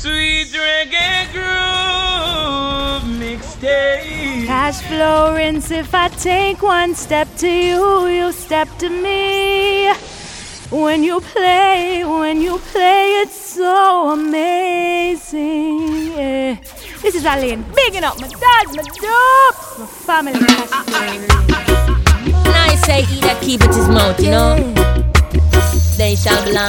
Sweet reggae groove mixtape. Cash flow rinse if I take one step to you, you step to me. When you play, when you play, it's so amazing. Yeah. This is Aline, bigging up my dad, my dopes, my family. Nice say he that keep it his mouth, you know. They shall belong.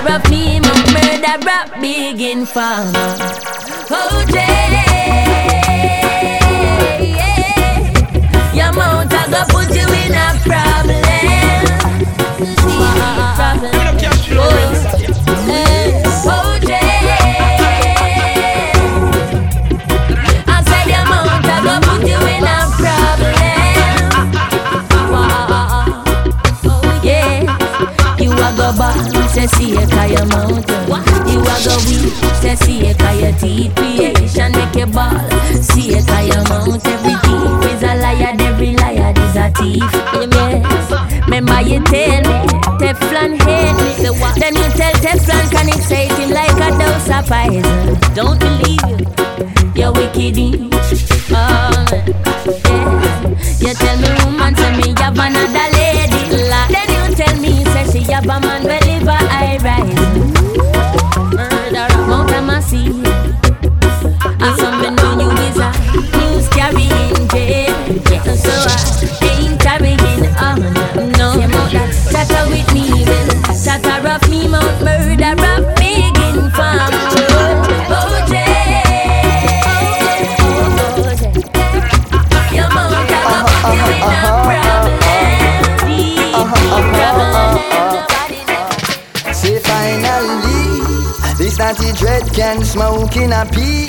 chatter up me, my murder rap begin farm. Oh, Jay, your mouth I go put you in a. Problem. A weak, say see it 'cause your teeth. Creation make you ball, see it 'cause your mouth. Every thief is a liar, every liar is a thief. Yes, remember you tell me Teflon hate me. Then you tell Teflon can excite him like a dose of poison. Don't believe you. You're wicked. Oh, yeah. You tell me woman, tell me you have another lady. La. Then you tell me, say she have a man, smoke in a piece.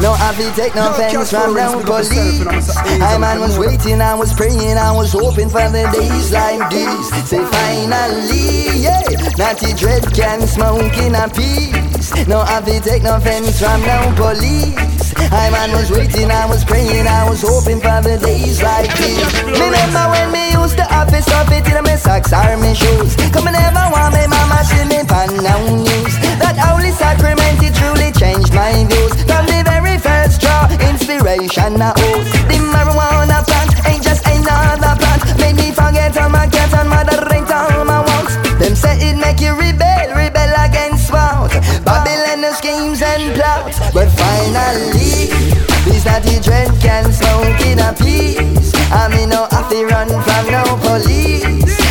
No have to take no offense from no police. I man was waiting, I was praying, I was hoping for the days like these. Say finally, yeah, naughty dread can smoke in a piece. No have to take no offense from no police. I man was waiting, I was praying, I was hoping for the days like these. Remember when me used to have this stuff it in my socks or my shoes. Come and never want me mama see me pan now news. That holy sacrament it truly changed my views. From the very first draw, inspiration I owe. The marijuana plant ain't just another plant. Made me forget all my cats and moderate all my wants. Them say it make you rebel, rebel against what? Babylon schemes and plots. But finally, this naughty dread can smoke in a peace. I mean no have to run from no police.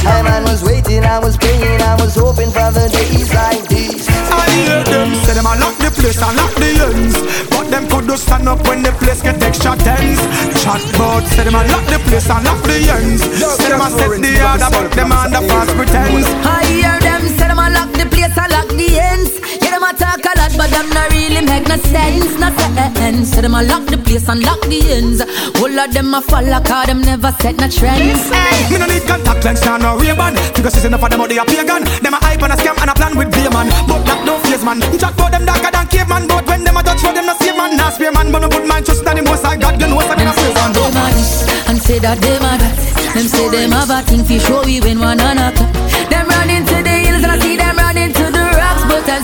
I man was waiting, I was praying, I was hoping for the days like these. I hear them say them a lock the place and lock the ends But them could do stand up when the place get extra tense Chat about say them a lock the place and lock the ends Say them a set the order but them under false pretense I hear say them a lock the place, I lock the ends. Yeah, them a talk a lot, but them not really make no sense, no sense. Say them a lock the place and lock the ends. All of them a follow, cause them never set no trends. Me no need contact lens, nah, no Ray-Ban Figure she's enough of them out they a pagan Them a hype and a scam and a plan with beer man But that no face man Chat for them darker than caveman But when them a touch for them no save man Nah spear man But no put man trust in the most I God You know so them a praise and Them and say that a that. Them say them have a thing fi show we when one another. Them run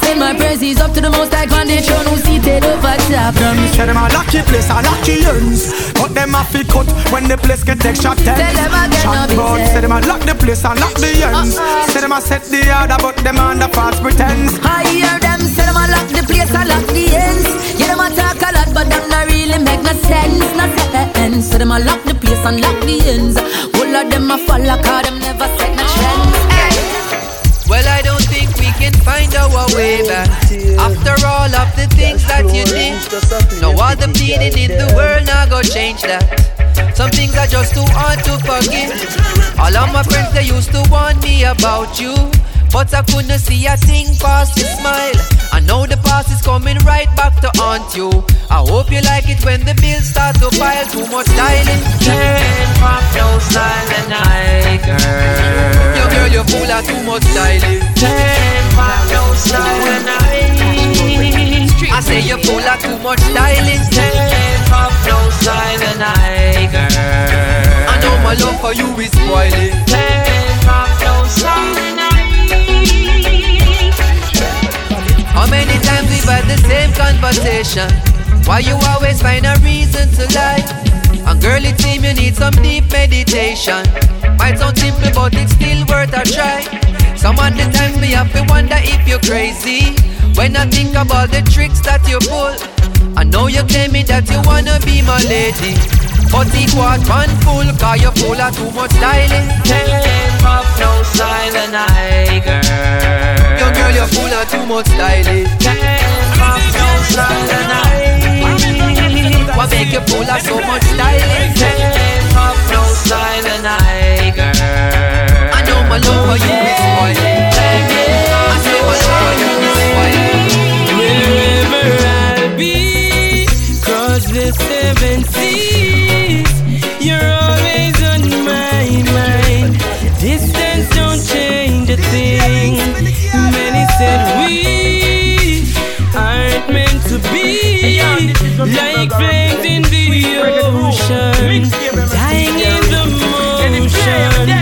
send my praises up to the most high condition who seated over top. Them say them a lock the place and lock the ends But them a fi cut when the place get extra tense Tell them again, Chat be said. say them a lock the place and lock the ends Uh-uh. Say them a set the order but them under false pretense I hear them say them a lock the place, I lock the ends. Yeah, them a talk a lot, but them not really make no sense, no sense. So them a lock the place and lock the ends. All of them a follow, cause them never set no trends. Meaning in the world now go change that. Some things are just too hard to forgive. All of my friends they used to warn me about you. But I couldn't see a thing past your smile. I know the past is coming right back to haunt you. I hope you like it when the bills start to pile. Too much styling. Can't pop no styling, I girl. Yo, girl, you're full of too much styling. Can't pop no styling, I. I say you're full of too much styling. Can't pop no styling, I girl. I know my love for you is spoiling. Can't pop no styling, I. How many times we've had the same conversation? Why you always find a reason to lie? And girl, it seems you need some deep meditation. Might sound simple, but it's still worth a try. Some of the times me have to wonder if you're crazy. When I think about the tricks that you pull, I know you claim me that you wanna be my lady. But it was one fool, cause you're full of too much styling. Can't pop no styling, I girl. Girl, you're full of too much styling. Can't pop no styling, I. What make you full of so much styling? Can't pop no styling, I girl. I know my love for you is spoiling. I say my love for you is spoiling. Wherever I'll be, cross the seven seas. You're always on my mind. Distance don't change a thing. Many said like flames in the ocean, dying in the motion.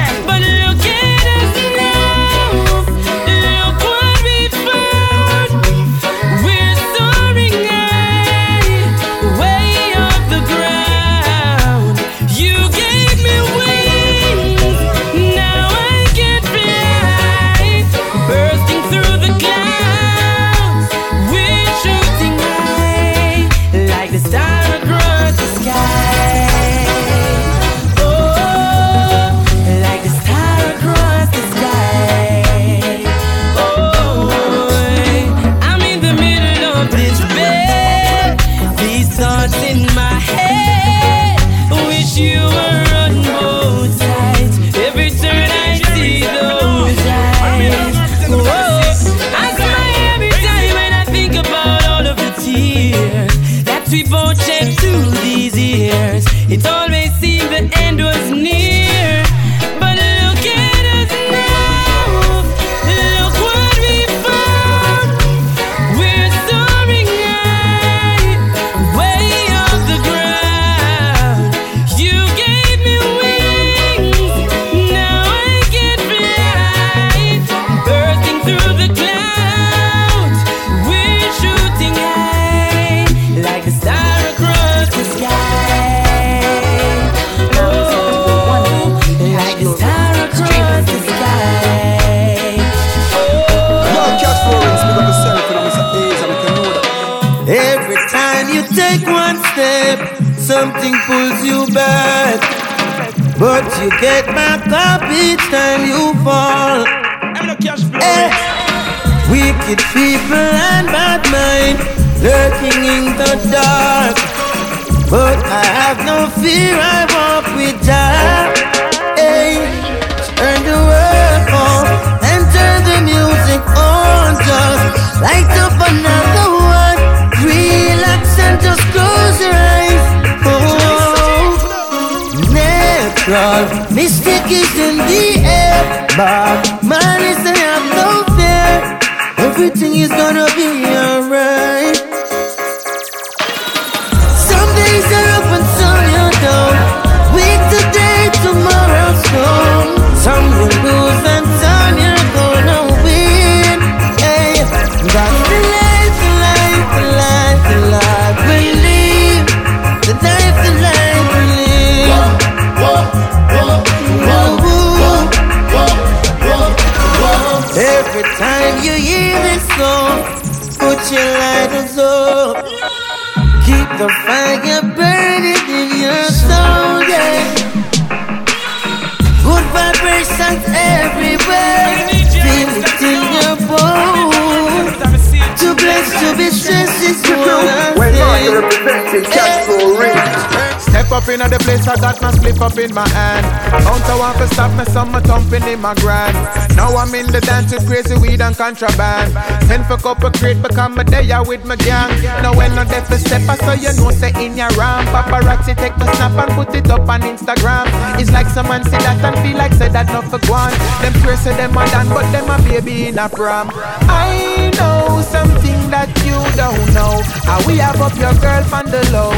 Representing Cashflow Rinse. Step up in the place, I got my slip up in my hand. Counter want to stop me, some thumping in my grand. Now I'm in the dance with crazy weed and contraband. Ten for couple crate, become a day out with my gang. Now when I deaf step, I saw you know say in your ram. Paparazzi take my snap and put it up on Instagram. It's like someone say that and feel like say that not for guan. Them crazy them a done, but them a baby in a pram. I know something that don't know. How we have up your girl from the low.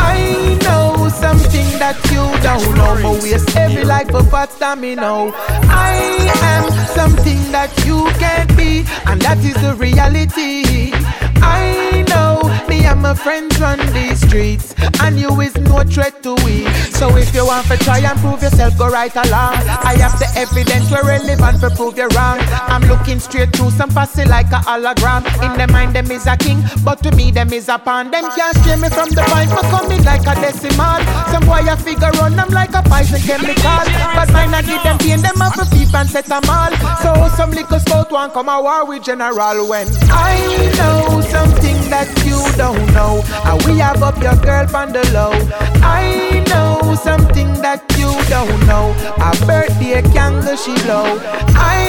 I know something that you don't know. My waist heavy like a fat stamina. I am something that you can't be, and that is the reality. I know me and my friends run these streets, and you is no threat to we. So if you want to try and prove yourself, go right along. I have the evidence we're relevant to prove you wrong. I'm looking straight through some pussy like a hologram. In the mind, them is a king, but to me, them is a pawn. Them can't steer me from the point, but coming like a decimal. Some boy a figure run them like a poison chemical. But mine I give them pain, them have a peep and set them all. So some little scout want come a war with general when I know something that you don't know. And we have up your girl on the low. I know something that you don't know. A birthday candle she blow. I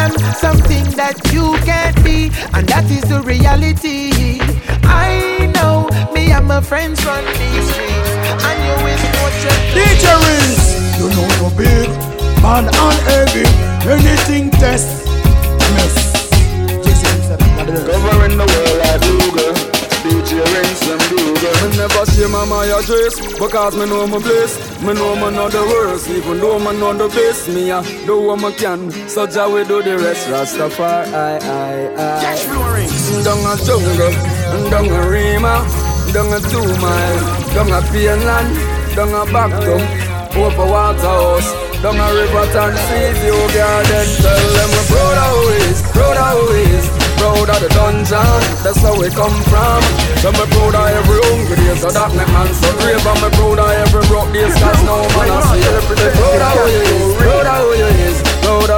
am something that you can't be, and that is the reality. I know me and my friends run these streets, and you is no DJ Rinse, you know no big, man and heavy, anything test, mess. Covering the world and Me never see my my address because me know my place. Me know me know the worst, even though me know the best. Me a do what me can, so Jah we do the rest. Rastafari, I, I, I. Cashflow Rinse. Down a jungle, down a Rema, down a two mile, down a Pienland, down a Backton, over Waterhouse. Down a river and seas, you garden Tell them we're proud always, proud always Proud of the dungeon, that's how we come from. So me proud of every hungry day, so that make man so brave. And me proud of every broke days, cause no man I see Proud of who you is, proud of who you is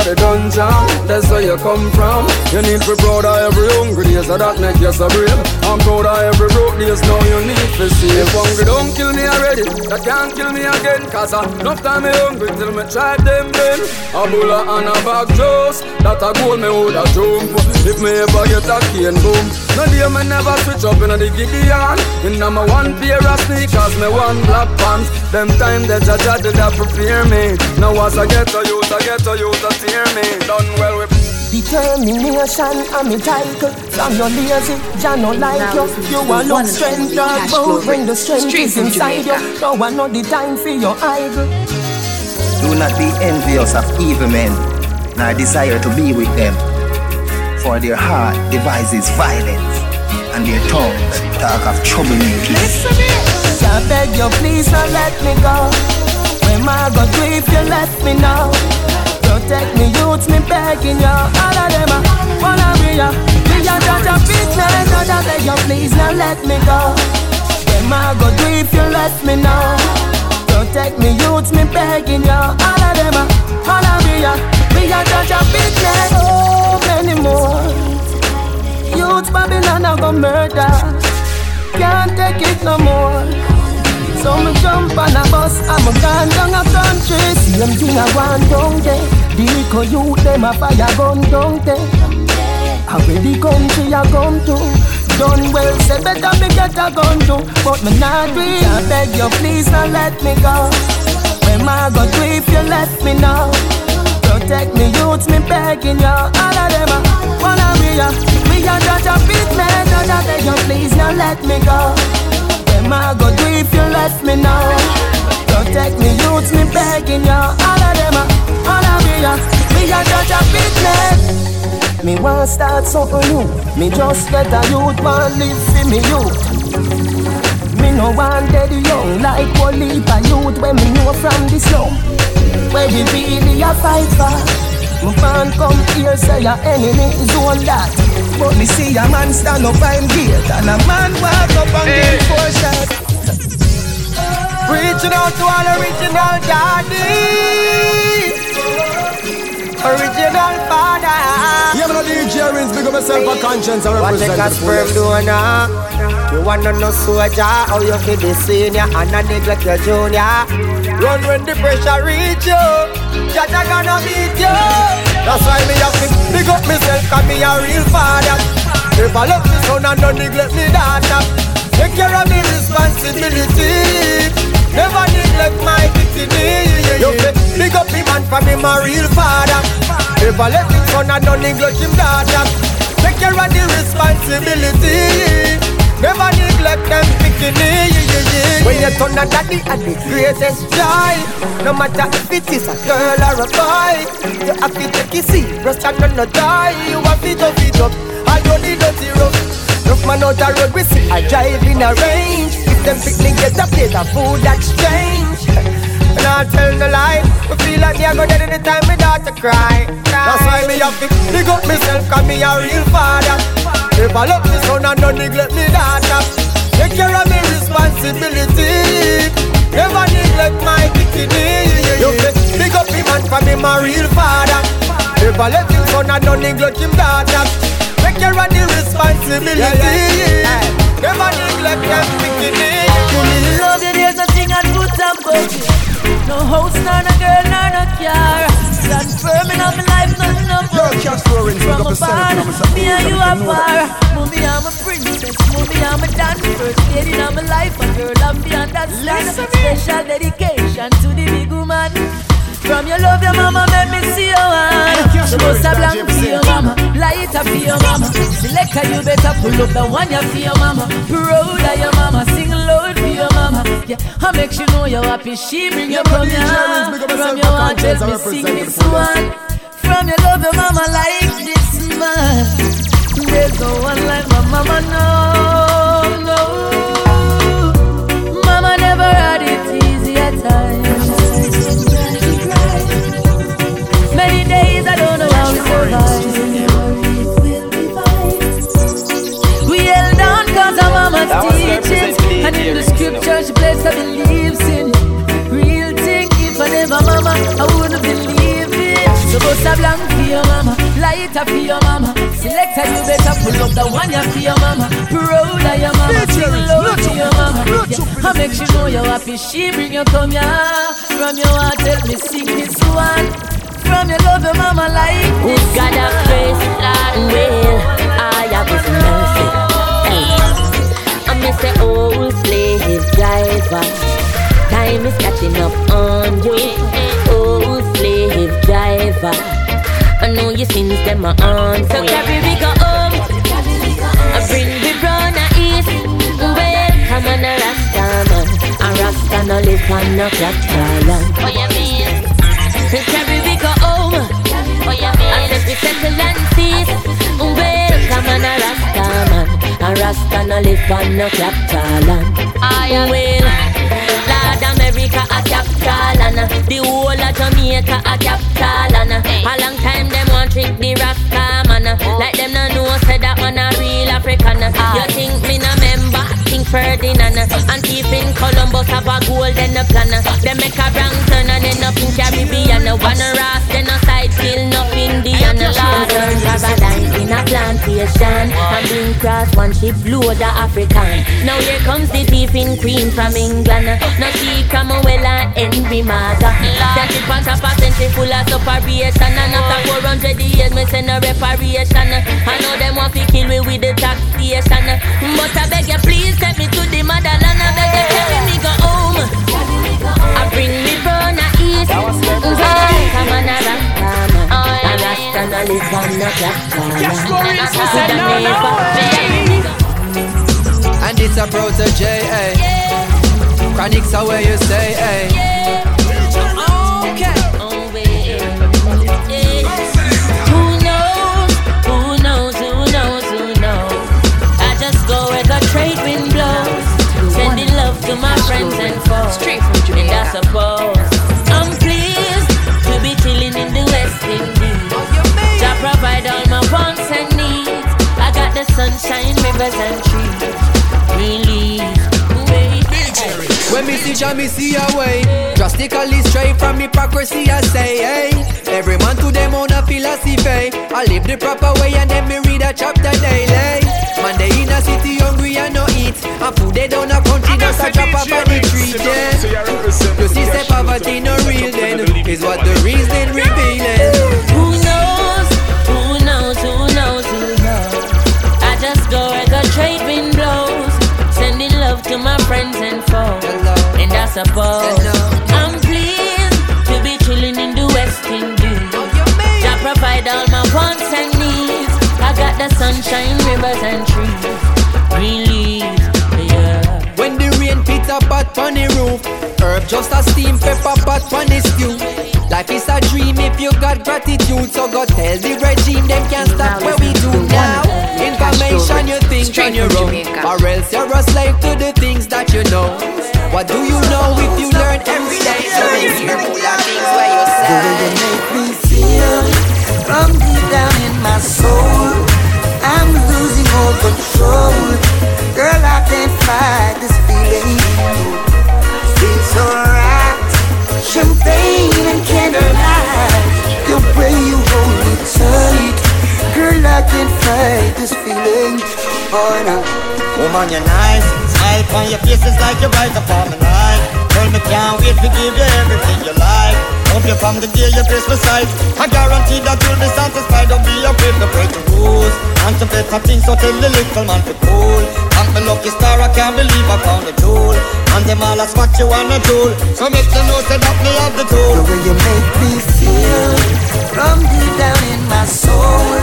the dungeon, that's where you come from. You need to be proud of every hungry day, so that make you so brave. I'm proud of every broke days, now you need to see. If hungry don't kill me already, that can't kill me again Cause I enough time me hungry till me try them then A bulla and a bag juice That a goal me woulda jump. If me ever get a cane boom. No day me never switch up inna the Gideon. Inna my one pair of sneakers Me one black pants. Them time that Jaja did prepare me. Now as I get a youth I get a youth a tear me? Done well with Determination and me title. From your lazy, Jah no like you. You a look strength, dog But when the strength is inside you. No one know the time for your idol. Do not be envious of evil men, nor desire to be with them. For their heart devises violence, and their tongues talk of troublemakers. I beg you please don't let me go. When my God do if you let me know Protect me youths, me begging you All of them a be ya. Me a judge a fitness God I beg you please don't let me go. When my God do if you let me know. Protect me youths, me begging you All of them a be ya. Me a judge a fitness So many more. Youths Babylon a go murder. Can't take it no more so me jump on a bus and me gone down a country. Same thing I want down there. The little youth them a fire gun down there. And where the country a come to? Done well, say better me get a gun too But me not do I beg you please don't let me go. When my go do if you let me know. Protect me youths, me begging you All of them a wanna be ya. Me a judge a bit me Judge a beg you please don't let me go Them a go do if you let me know Protect me youths, me begging you All of them a wanna be ya. Me a judge a bit me Me want start something new. Me just get a youth want live for me youth Me no want dead young like a youth When me know from the slum. Where we really a fight for my fan come here say your enemy zone that But me see a man stand up and gate And a man walk up and give four shots Reaching out to all original daddies Original father. Yeah, man, DJ Rinse, big up myself for conscience and represent What take a sperm donor? You wanna know soldier how you feel the senior and a neglect your junior. Run when the pressure reach you. Jaja gonna beat you. That's why me have to big up myself, cause me a real father. If I love me son and don't neglect me daughter. Take care of me responsibility. Never neglect my dignity. You big up him man for me my real father. Never let him son and don't neglect him daughter. Take care of the responsibility. Never neglect them bikini. When you turn a daddy at the greatest joy. No matter if it is a girl or a boy. You have to take it serious and not die. You have to tough it up. I don't need dirty rough. Rough man out the road, we see I drive in a range. If them picnic get a plate of food, strange. And I tell the lie, We feel like me I go dead anytime my daughter cry. That's why me have to big up myself, cause me a real father. If I love me son and don't neglect me daughter. Take care of me responsibility. Never neglect my bikini. You fit big up him man, cause me my real father. If I let him son and don't neglect him daughter. Take care of the responsibility. Never neglect them bikini. Love nothing I'd put above you. No house, no girl, no car. Stand firm in my life, nothing. From afar, me and you are far. I'm a princess. Mommy, I'm a my life. A girl, I'm beyond. Special dedication to the big woman. From your love, your mama made me see your. So bust a blank for your mama, light up for your mama. Selector, you better pull up the one you for your mama. Proud of your mama, sing loud for your mama. Yeah, I make you know you're happy. She bring you from your From your heart, let me sing this one. From your love, your mama like this man. There's no one like my mama, no, mama, up for your mama. Selector, you better pull up the one you for your mama. Proud of your mama, sing low for your mama. Yeah, I make you know you're happy. She bring you come here. From your heart, let me sing this one. From your love, your mama like Who's got a face? Well, I have his mercy. Hey. I'm Mr. Old Slave Driver. Time is catching up on you. Old slave driver. I know your sins, them are on. So oh, carry we go home. I bring the brown east. Well, come on, a Rasta man. A Rasta no live on no crack land. What oh, you mean? Carry we go home. Oh, what you mean? I said we settle and cease. Well, come on, a Rasta man. A Rasta no live on no capital land. Ah, well, Lord America a capital and the whole of Jamaica a capital and a long time them want trick the Rasta man. Like them no know say that man a real African. You think me no member? King Ferdinand uh, and thief in Columbus have a golden plan. Uh. Them make a wrong turn and end up in Caribbean. Uh. One ras then a side still no Indian. Lord turn paradise in a plantation and bring cross one ship load the African. Now here comes the thief in Queen from England. Now she come well and Henry Martha. That it on top a century full of separation and after 400 years me send a reparation. I know them want to kill me with the taxation, but I beg you please take me to the motherland. I beg carry me go home. I bring me from the east. Come on, a rasta man. A rasta no live on no platform. And it's a protege, eh? Chronics are where you stay, eh? Friends and foes. Straight from Jamaica. And I suppose I'm pleased to be chilling in the West Indies. To provide all my wants and needs. I got the sunshine, rivers and trees. Release. When me see Jah, me see a way. Drastically straight from hypocrisy, I say, hey. Every man to them own a philosophy. I live the proper way and then me read a chapter daily. Man, they in a city hungry and no eat. And food they down a country just a drop up on the street, yeah. You see, say poverty no real then is what the reason revealing. Who knows? Who knows? Who knows? Who knows? I just go where the trade wind blows, sending love to my friends and foes, and I suppose I'm pleased to be chilling in the West Indies. I provide all my wants and needs. I got the sunshine, rivers and trees. A pot on the roof, herb just a steam pepper pot on the stew. Life is a dream if you got gratitude, so go tell the regime them can't stop what we do now. Information you think on your own, or else you're a slave to the things that you know. What do you know if you learn every day? So be careful of things where you The way you make me feel from deep down in my soul. I'm losing all control. Girl, I can't fight this feeling. Feels so right. Champagne and candlelight. The way you hold me tight. Girl, I can't fight this feeling. Oh, no. Woman, you're nice. Smile on your face is like you bright upon the night. Girl, me can't wait to give you everything you like. Hope you from the day you kiss my sight. I guarantee that you'll be satisfied. Don't be afraid to break the rules. And to better things, so tell the little man to cool. I'm the lucky star, I can't believe I found a jewel. And them all ask what you wanna do. So make them know that me have the tool. The way you make me feel from deep down in my soul.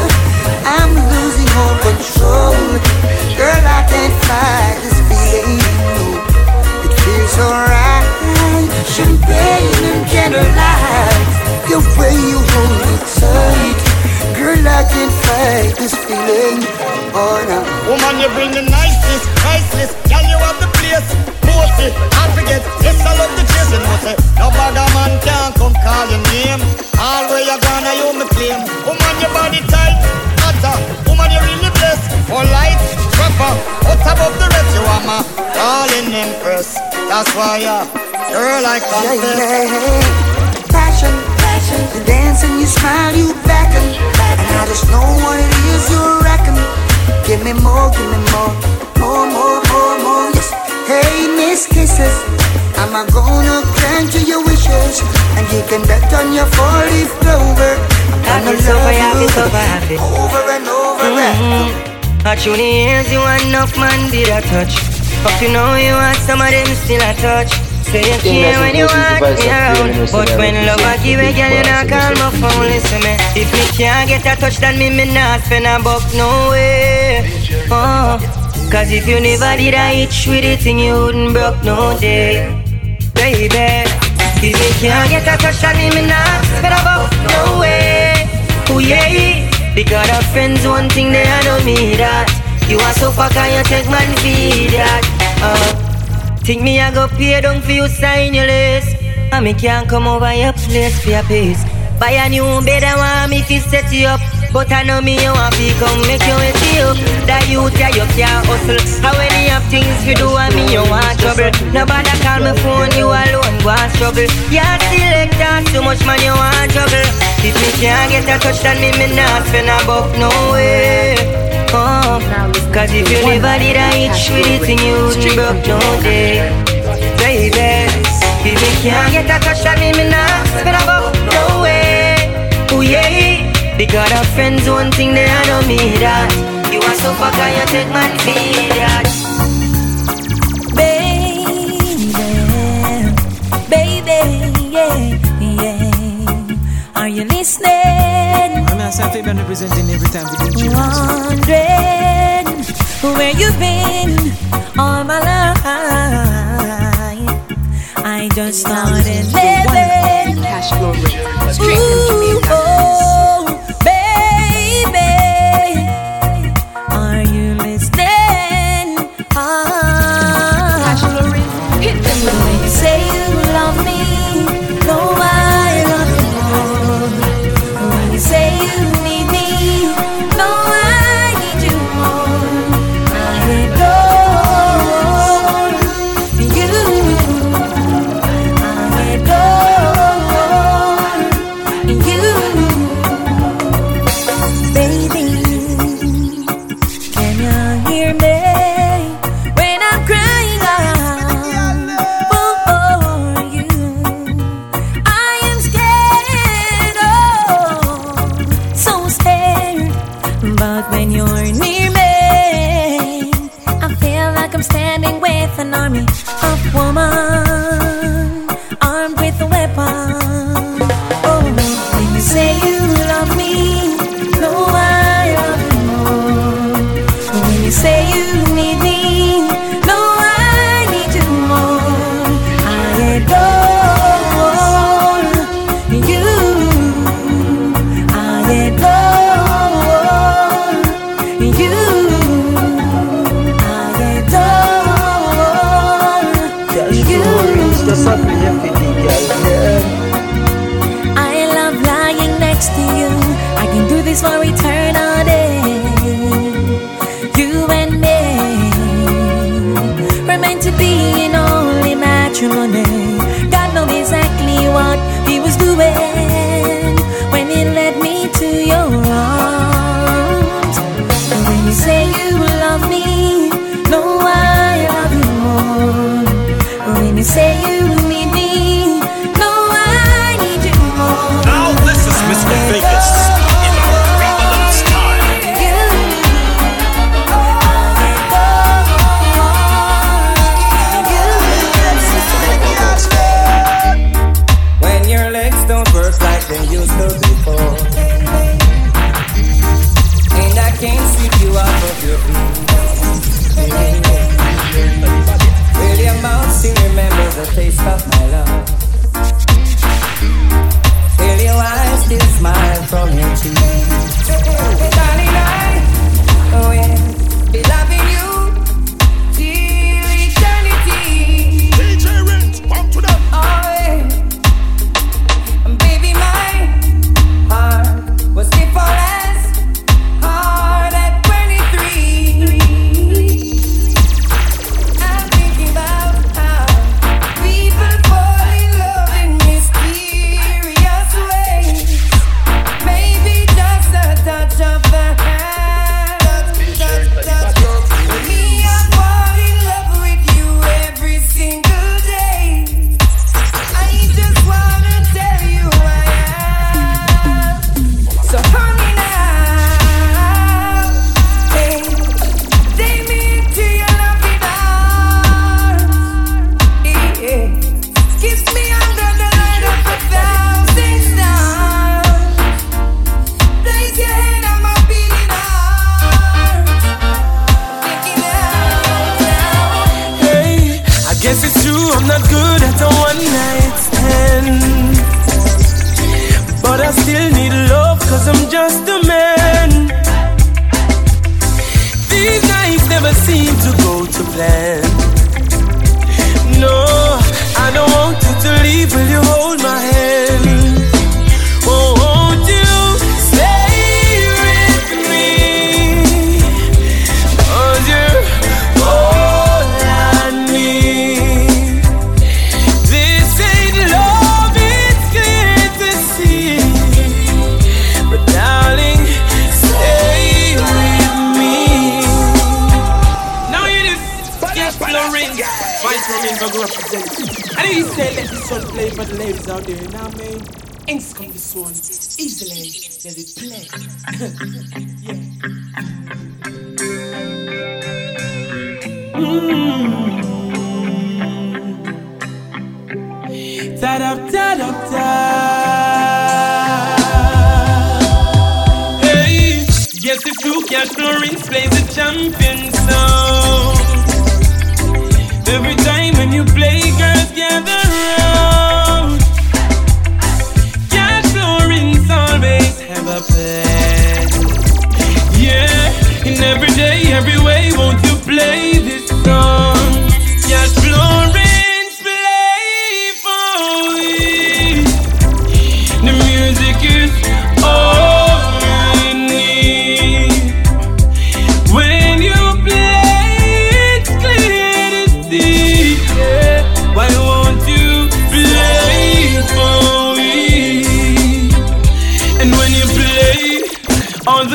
I'm losing all control. Girl, I can't fight this feeling. It feels alright. Champagne and candlelight. The way you hold me tight. Girl, I can't fight this feeling. Oh no. Woman, you bring the nicest, priceless. Girl, you have the place. Bossy, I forget. Yes, I love the. You know, say, no bugger man can come call your name. All where you gonna, you me claim. Woman, your body tight, hotter. Woman, you really blessed. For light, proper, out above the rest. You are my darling empress. That's why, yeah, girl, I Yeah, confess. yeah. Passion, passion. You dance and you smile, you beckon. And I just know what it is you're reckon. Give me more, give me more. More, more, more, more. Yes. Hey, Miss Kisses. Am I gonna grant you your wishes? And you can bet on your four-leaf clover. I'm gonna Happy, so love happy, you so over and over Mm-hmm. I truly years you want enough man did I touch. But you know you want some of them still I touch. Say you care when you want me around. But when love I give a girl you not call my phone Listen me. If me can't get a touch then me me not spend a buck no way. Oh. Cause if you never did a itch with it thing you wouldn't broke no day. Baby If me can't get a touch then me me not spend a buck no way. Oh yeah Because of friends one thing they I know me that. You are so fuck and you take man feed that. Uh. Think me I go pay down for you sign your list And me can't come over your place for your peace Buy a new bed and want me to set you up. But I know me you want to come make you see up That youth yeah you can't hustle. How you have things you do and me you want trouble? Nobody call me phone you alone go and struggle. Yeah selector so much man you want trouble. If me can't get a touch then me me not spend a buck no way Cause if you itch with it and you wouldn't broke no day Baby, if me can't get a touch that me me not spend a buck no way. Oh yeah, because of friends one thing they I know me that You are so fuck and you take man feed that Baby, yeah, yeah. Are you listening? I'm outside Fabian representing every time we do tunes. Wondering where you've been all my life. I just started living. Cash flow straight Ooh, oh,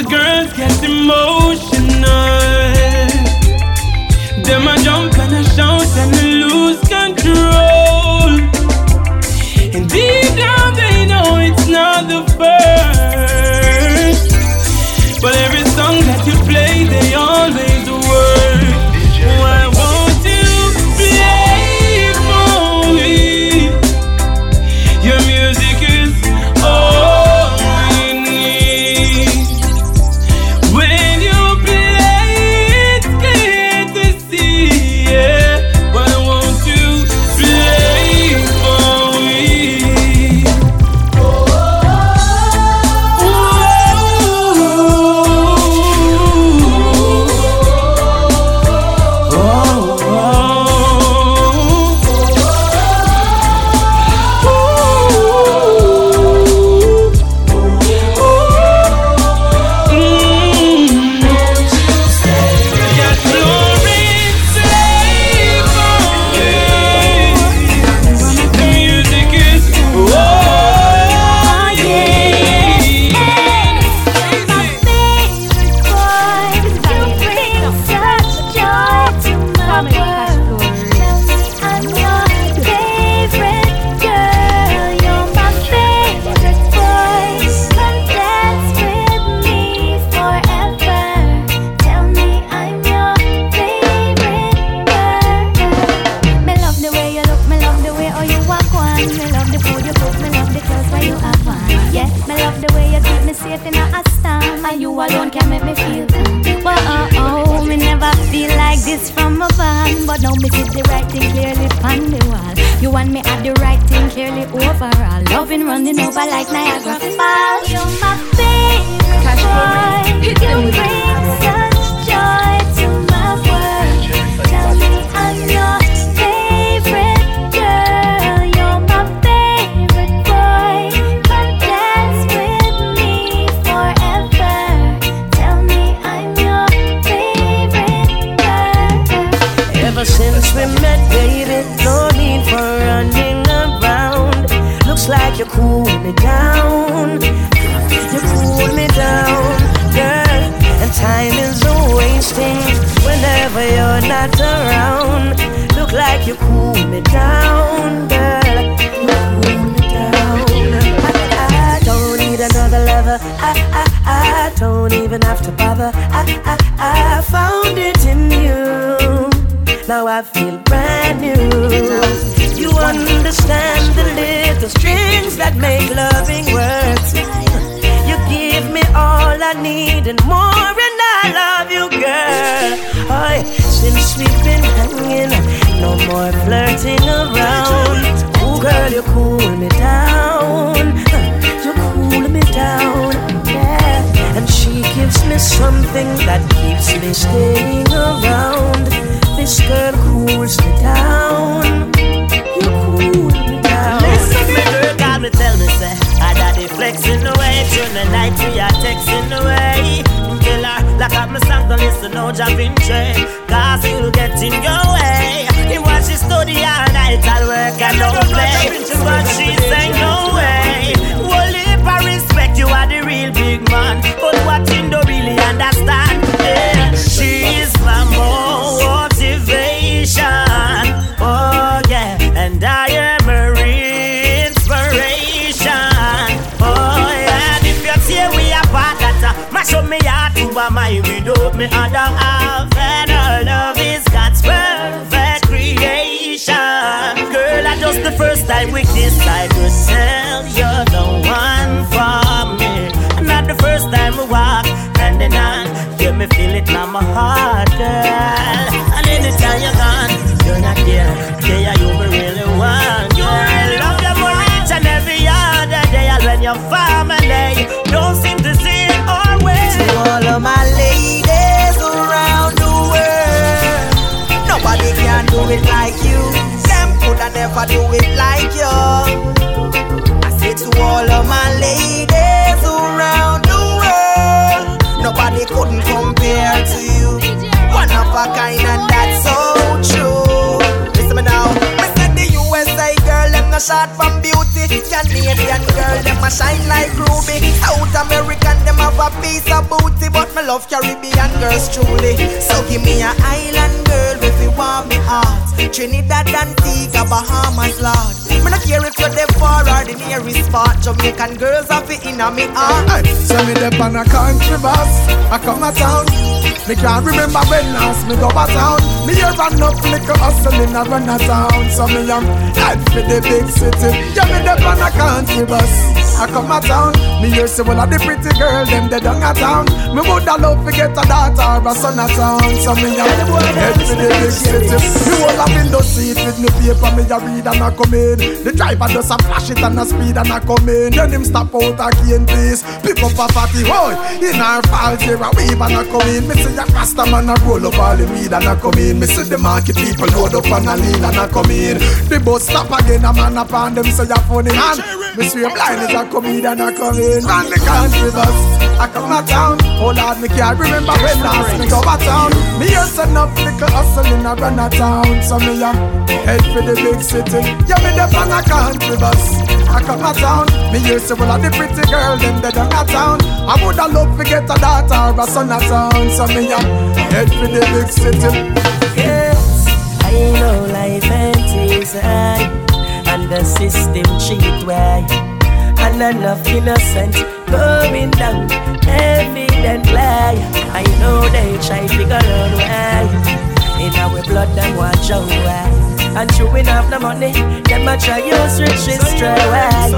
the girls get emotional. Ever since we met, baby, no need for running around. Looks like you cool me down. You cool me down, girl. And time is wasting whenever you're not around. Look like you cool me down, girl. Cool me down. I, I don't need another lover. I, I, I don't even have to bother. I, I, I found it in you. Now I feel brand new. You understand the little strings that make loving work. You give me all I need and more, and I love you, girl. Oi, since we've been hanging, no more flirting around. Oh, girl, you cool me down. You cool me down, yeah. And she gives me something that keeps me staying around. This girl cools me down. You cool me down. Listen, me girl, God me tell me say I daddy flexing away Through the way. Turn the night we are texting away Tell her lock up my song Don't listen no jumping train Cause you'll get in your way He wants she study all night I'll work and don't play But she say no way Well if I respect you are the real big man But what you don't really understand yeah. She's my motivation me heart to a my without me other half And our love is God's perfect creation. Girl, I just the first time we kiss I could tell you're the one for me. Not the first time we walk hand in hand. Yeah, me feel it now my heart, girl never do it like you. I say to all of my ladies around the world, nobody couldn't compare to you. One of a kind, and that's so true. Listen me now, me said the USA girl them no short from beauty. Canadian girl them a shine like ruby. South American them have a piece of booty, but me love Caribbean girls truly. So give me a island want me heart. Trinidad, Antigua, Bahamas, Lord. Me no care if you're the far or the nearest spot. Jamaican girls have it in me heart. Send me the on a country bus. I come a town. Me can't remember when last me go a town. Me hear run up little hustling a run a town. So me am head for the big city. Yeah, me the on a country bus. I come a town. Me hear say well of the pretty girl them they down a town. Me woulda love to get a daughter or a son a town. So me am head big city. Me hold a window seat with me paper me a read and a come in. The driver just a flash it and a speed and a come in. Then him stop out again please. Pick up a fatty boy in our fault here a wave and a come in. Me see a Rasta man a roll up all the weed and a come in. Me see the market people load up and a lean and a come in. The bus stop again a man upon them say a funny man. Me see a blind is a comedian a come in. Run the country bus. I come a town. Oh Lord, me can't remember when last me go a town. Me hear send up little hustling a run a town. So me a head for the big city. Yeah, me the on a country bus. I come a town. Me hear say well of the pretty girl them they down a town. I woulda love to get a daughter or a son a town. So me a head for the big city. Yes, I know life ain't easy, and the system cheat way, and enough innocent going down evidently. I know they try to figure out why. In our blood, them want show why. And true enough, the money, them a try use riches stray away.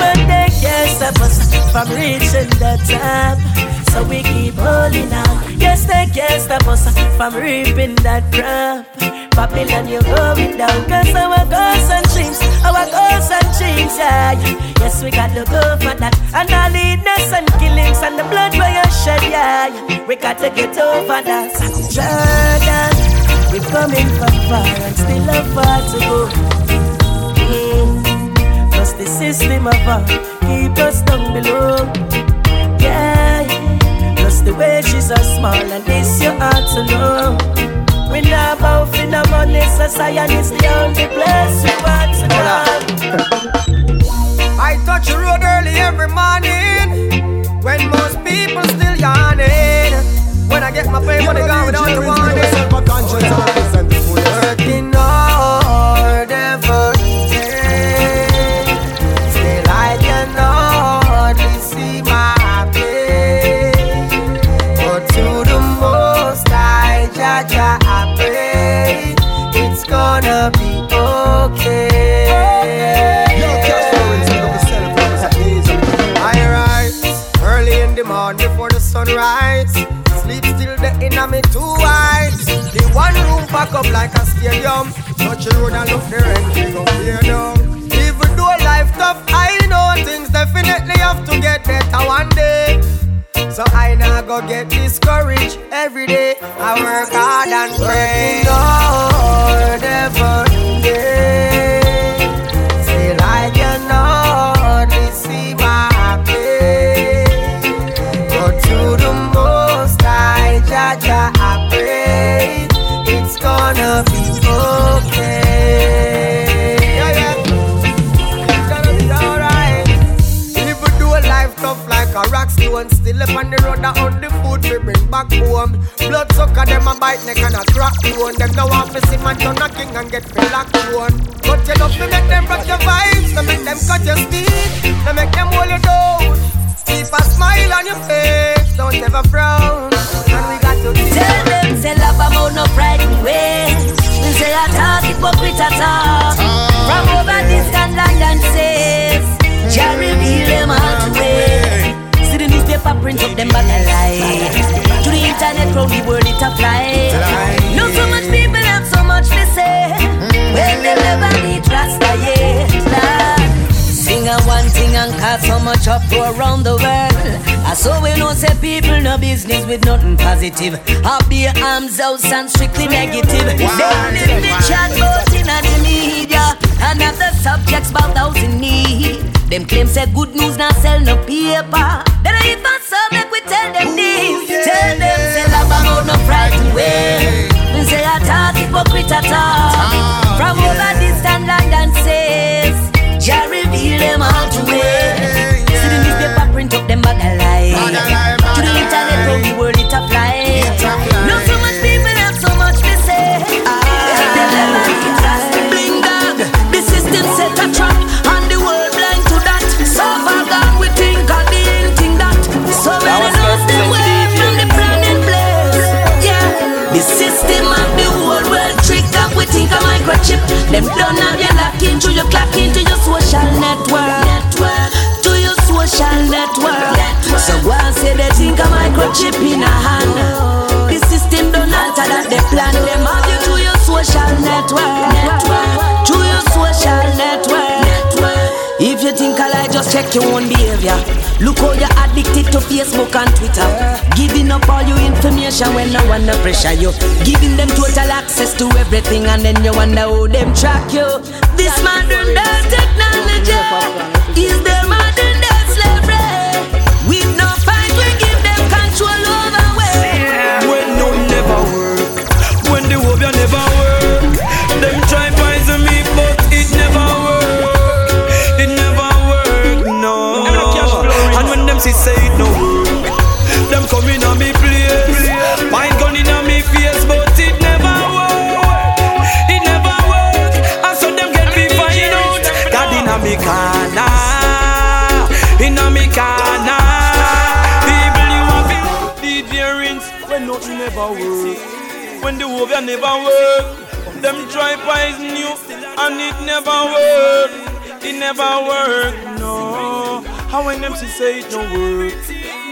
But they can't stop us from reaching the top. So we keep holding on. Yes, they can't stop us from reaping that crop. Babylon, you're going down. Cause our goals and dreams, our goals and dreams, yeah. Yes, we got to go for that. And all the illness and killings and the blood where you shed, yeah. We got to get over that. Jordan, we're coming from far and still have far to go. Mm. Cause the system of our keep us down below. Yeah, plus the wages are small and this you ought to know. We not both in the money, so science is the only place we want to go. I touch the road early every morning when most people still yawning. When I get my pay money gone without the warning. Me two eyes. The one room pack up like a stadium. Touch the road and look the rent, we go clear down. Even though life tough, I know things definitely have to get better one day. So I now go get discouraged every day. I work hard and pray. Lord, every day. Stone, still up on the road that on the food we bring back home. Blood sucker them a bite neck and a crack bone. Them no want to see man turn a king and get feel like one. But you love to make them rock your vibes, to make them cut your speed, to make them hold you down. Keep a smile on your face, don't ever frown. And we got to Tell them, say love about no pride in ways. We say I talk, hypocrite at talk. Ah. From over distant land and says, Jah reveal them all to way. The print up them back alive. To the internet, round the world it a fly. Know so much people have so much to say. Well, they never meet Rasta. Lord. Sing a one thing and cause so much uproar around the world. I saw we know say people no business with nothing positive. I be arms out and strictly negative. They live the chat bout in the media and have the subjects about those in need. Them claim say good news not sell no paper. Then I even so make we tell them this. Oh, tell them of in a hand. The system don't alter that they plan. Them have you to your social network. Network to your social network. If you think I lie, just check your own behavior. Look how you're addicted to Facebook and Twitter. Giving up all your information when no one no pressure you. Giving them total access to everything and then you wonder how them track you. This modern technology is the them control over we. When no never work, when the hope you never work, them try poison me, but it never work. It never work, no. And when them see say it no never work. When the over never work, them try poison you and it never work. It never work, no. How when them say it no work,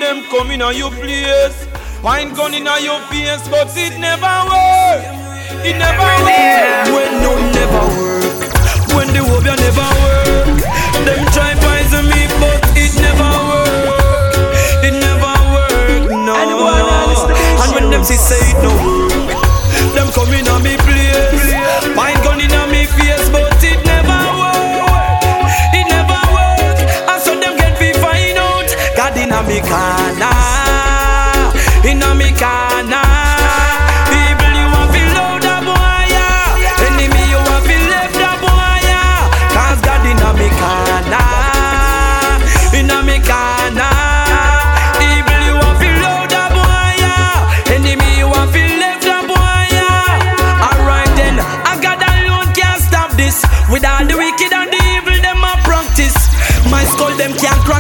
them come in on your place, wine gun in on your face, but it never work. it never work. When no never work, when the you never work. Them see say no them come in on me place. Point gun in on me face, but it never work. It never work. And so them get me find out. God in a me corner, in a me corner.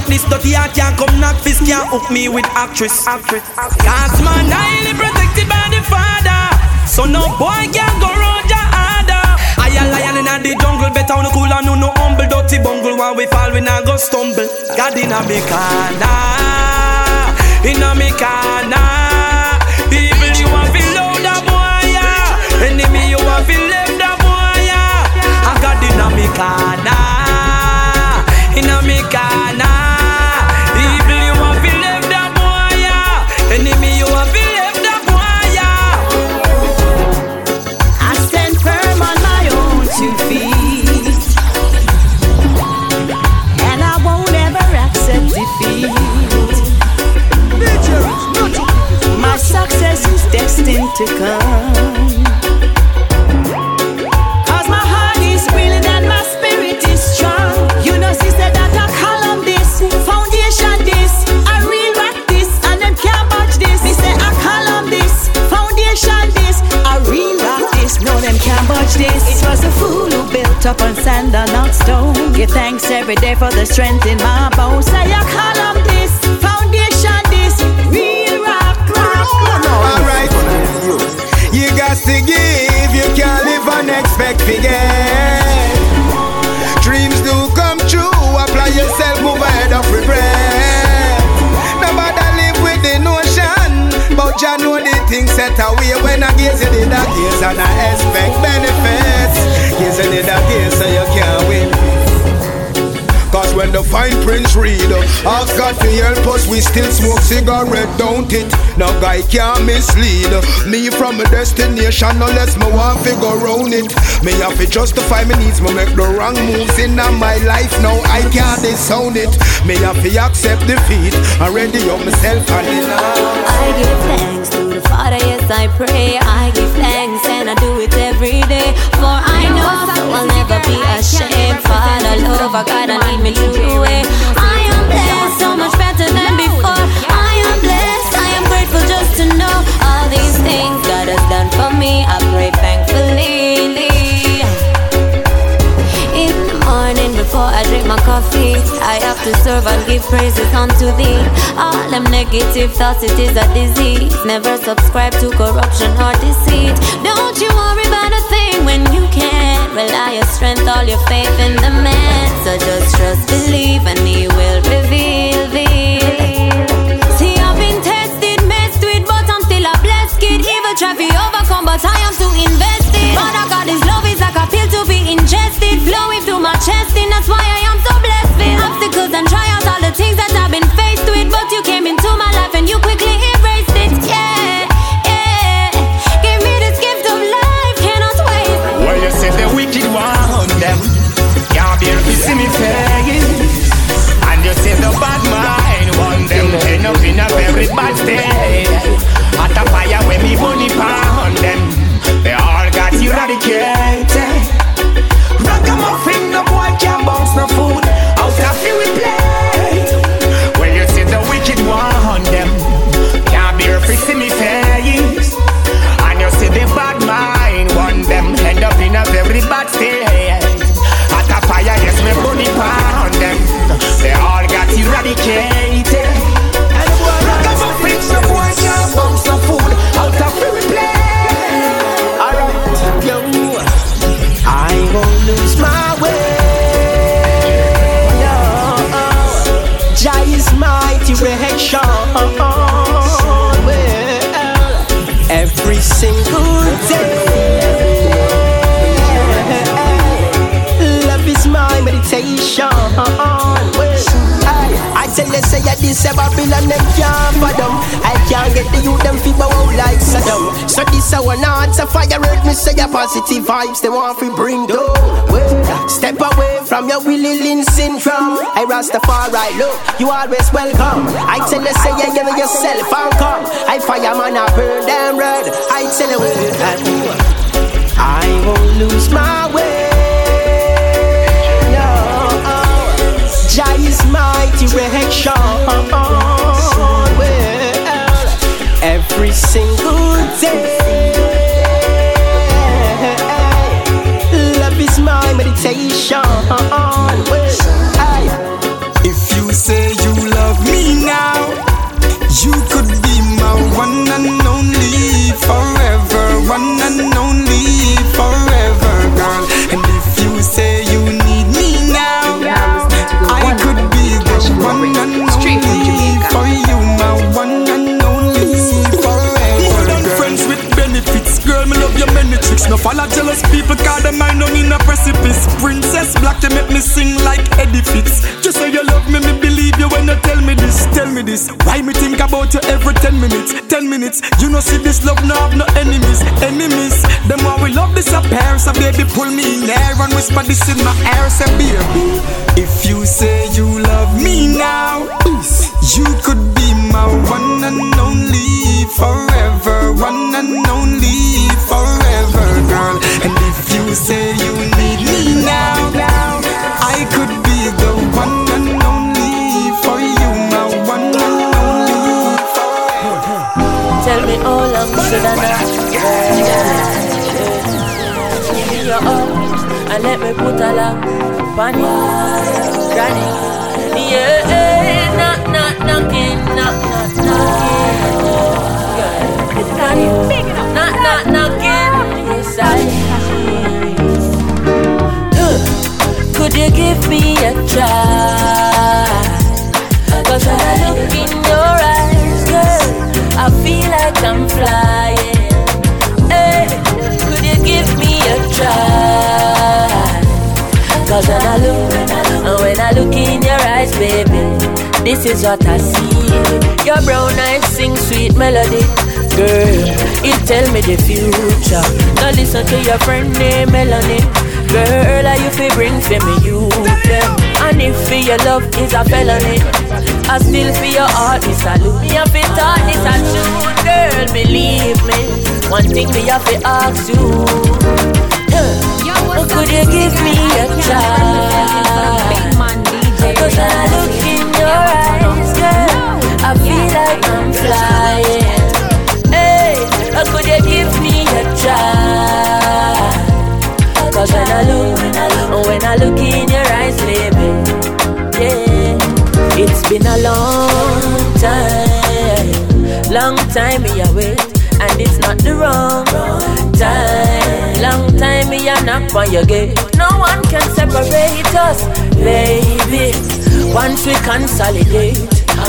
This dirty heart can't come knock fist can't hook me with actress. actress. Cause man highly protected by the father, so no boy can go round your harder. I a lion in the jungle, better on the cool and no no humble, dirty bungle. When we fall, we not go stumble. God in a me corner, in a me corner. A. Enemy you want feel left a boy, yeah. I got in a me corner, in a me corner. To come. Cause my heart is and my spirit is strong. You know, sister, that I this, foundation this, I real rock this, and them can't this. Say I this, foundation this, I real rock this, no them can't this. It was a fool who built up on sand and not stone. Give thanks every day for the strength in my bones. Say I column this, foundation Alright, you got to give, you can't live and expect to get. Dreams do come true, apply yourself, move ahead of regret. Nobody live with the notion, but Jah know the things set away when I gaze you did that gaze and I expect benefits. Gaze you did that gaze so you can't win. When the fine prints read, ask God to help us, we still smoke cigarette, don't it? No guy can mislead me from a destination unless me want to go round it. Me have to justify me needs, me make the wrong moves in my life. Now I can't disown it. Me have to accept defeat and ready up myself and it I give thanks to the Father, yes I pray. I give thanks and I do it every day. For I know I'll never be ashamed. I me way. I am blessed, so much better than before. I am blessed, I am grateful just to know all these things God has done for me. I pray thankfully. In the morning before I drink my coffee, I have to serve and give praises unto thee. All them negative thoughts, it is a disease. Never subscribe to corruption or deceit. Don't you worry about a when you can. Rely your strength, all your faith in the man. So just trust, believe, and he will reveal. reveal. See, I've been tested, messed with, but I'm still a blessed kid. Evil try to overcome, but I am too invested. Father God, His love is like a pill to be ingested, flowing through my chest, and that's why I am so blessed with obstacles and trials, bad stay. At a fire where me money pan. Say Babylon them can't fathom. I can't get the youth them people out like Saddam. So this our one a fire earth me say your positive vibes they want to bring down. Step away from your Willie Lynch syndrome. I Rastafari look, you always welcome. I tell you say you give yourself and come. I fireman I burn them red. I tell you I won't lose my way. Direction. Every single day. Love is my meditation. No follow jealous people, call them mind on in a precipice. Princess Black, you make me sing like Eddie Fitz. Just say you love me, me believe you when you tell me this, tell me this. Why me think about you every 10 minutes, 10 minutes. You know, see this love, no have no enemies, enemies. Them all we love disappear, so baby, pull me in air and whisper this in my ear, say baby. If you say you love me now, you could be my one and only forever, one and only forever, you say you need me now, I could be the one and only for you, my one and only Tell me how long should I not Give me your arms and let me put a lock on you, Granny. Yeah, knock, knock, knocking, knock, knock, knocking. Yeah, Granny. Knock, knock, knocking. Yes, I Could you give me a try? Cause when I look in your eyes, girl, I feel like I'm flying. Hey, could you give me a try? Cause when I look, and when I look in your eyes, baby, this is what I see. Your brown eyes sing sweet melody. Girl, it tell me the future. Now listen to your friend named Melanie. Girl, are you feel bring for me you them? And if for your love is a felony, I still for your heart is salute. Me have to thought this a true, girl. Believe me, one thing me have to ask you. Oh, could you give me a try? Cause when I look in your eyes, girl, I feel like I'm flying. Hey, could you give me a try? I look in your eyes, baby, yeah, it's been a long time, long time me a wait, and it's not the wrong time. Long time me a knock on your gate. No one can separate us, baby. Once we consolidate.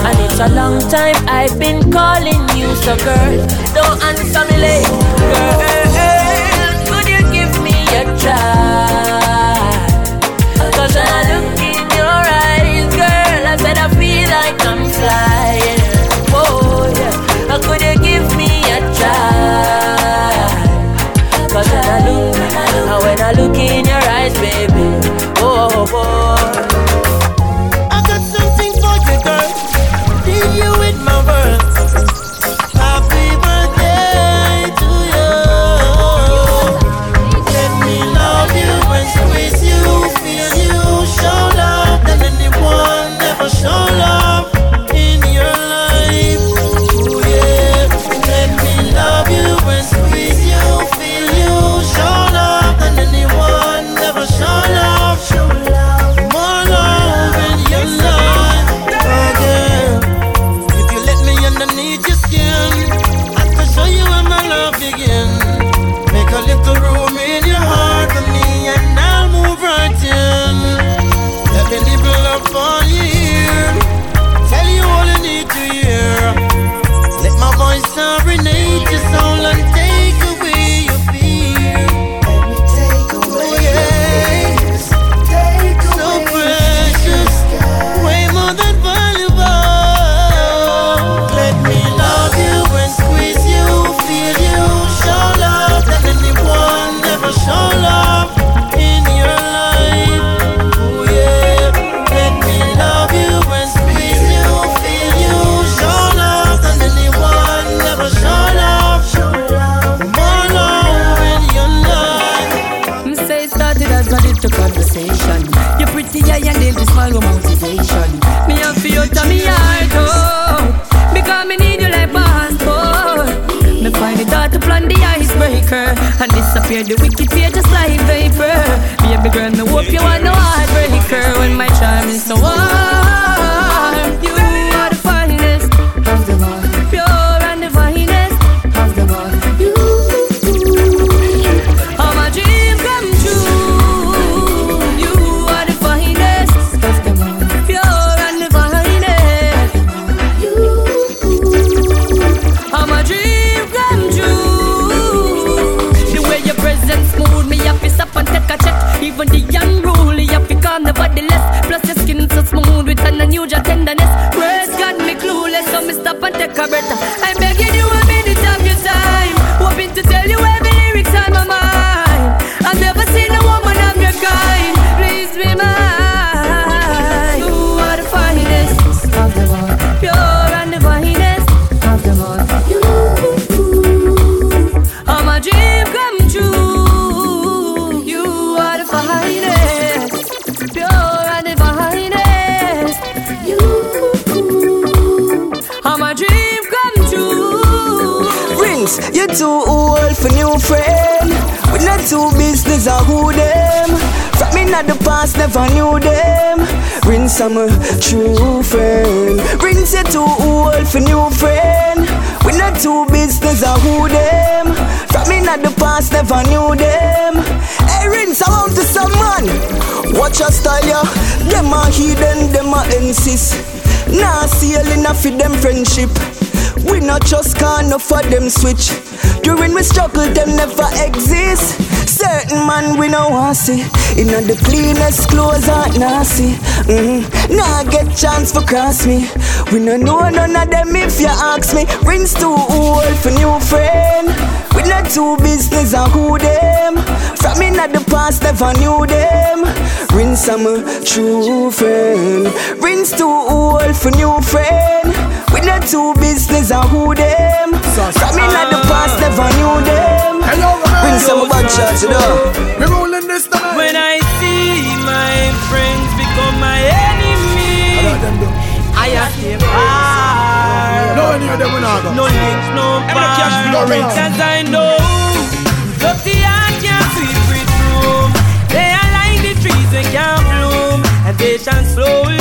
And it's a long time I've been calling you, so girl, don't answer me late. Girl, could you give me a try? Oh, disappear the wicked fear just like vapor. Baby girl, me hope you are no heartbreaker when my charm is so warm. An tenderness. Words got me clueless, so me stop and take a breath. Not too business or who them. From me not the past, never knew them. Rings, I'm a true friend. Rings, you too old for new friend. We not too business or who them. From me not the past, never knew them. Hey, Rings, I want to someone. Watch your style, yeah. Them a hidden, them a insist. Nah, sailing off with them friendship. We not just can't for them switch. During we struggle, them never exist. Certain man we no want see. Inna the cleanest clothes aren't nasty. Mm-hmm. Nah get chance for cross me. We no know none of them if you ask me. Rings too old for new friend. We not too business and who them. From inna the past never knew them. Rings I'm a true friend. Rings too old for new friend. We not too business and who them. From inna the past never knew them. Rings I'm a bad shot to We rolling this time. When I see my friends become my enemy, I have to far. No one here, them we not go. No links, no Every cash we go bar. ring. Cause I know dirty heart can't sweep with room. They are like the trees that can't bloom, and they shall slowly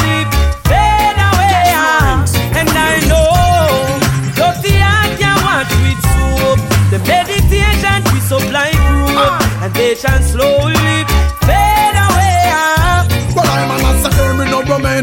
The meditation we supply group, and they shall slowly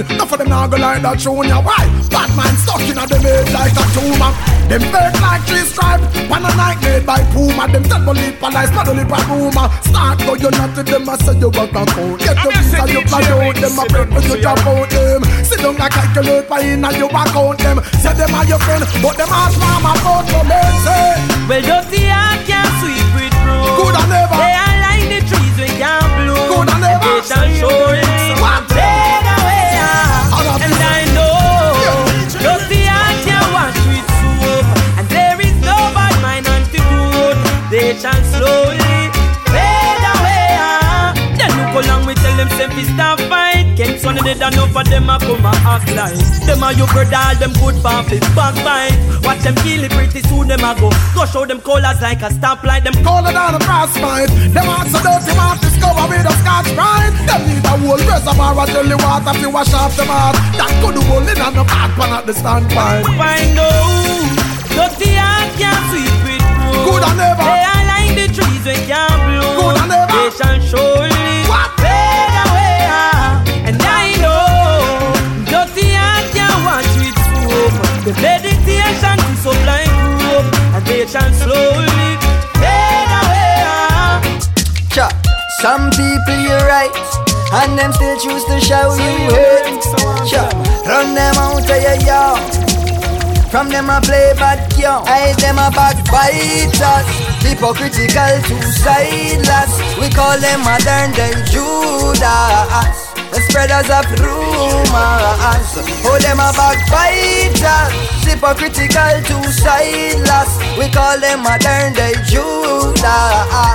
Enough of them now go like that show ya. Why? Batman stuck in a them head like a tumor. Them fake like three stripe. One a night made by Puma. Them tell believe for lies, not only by rumor. Start go you not to them, I say you work and count. Get your visa, you fly out them, I break when you drop out them. Sit down and calculate by in and you account them. Say them are your friend, but them ask mama about for me. Say, Well, dirty heart can't sweep with room. Good and never. They are like the trees we can't bloom. Good and never. they shall surely fade son of enough of them a come a act like them a you brother all them good pamphlet backbite. Watch them kill it pretty soon them a go go show them colors like a stoplight. Them Call it down a frostbite. Them hearts so dirty, to discover with a Scotch-Brite. Them need a whole reservoir of jelly water to wash off them heart. That could hold in on the back pan at the standpipe. find out dirty heart can't sweep with room. Good and never. They are like the trees we can't bloom. Good and never. They shall surely Some people you're right, and them still choose to show you hate. Cha. Run them out of your yard. From them a play bad young, I them a backbiters. Hypocritical, two-sideless. We call them modern day Judas. The spreaders of rumors. Oh, them a backbiters. Hypocritical, two-sideless. We call them modern day Judas.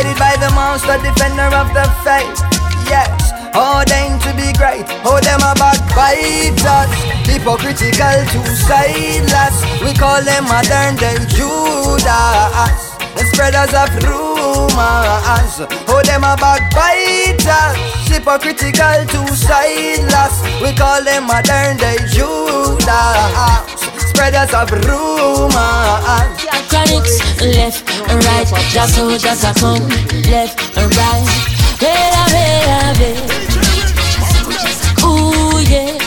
guided by the monster, defender of the faith. Yes. Ordained to be great, oh them a backbiters Hypocritical to sideless We call them modern day Judas. The spreaders of rumors. Oh them a backbiters Hypocritical to sideless We call them modern day Judas Spreaders of rumors Chronixx left and right, just so just a come left and right. Bella, bella, bella. Ooh yeah,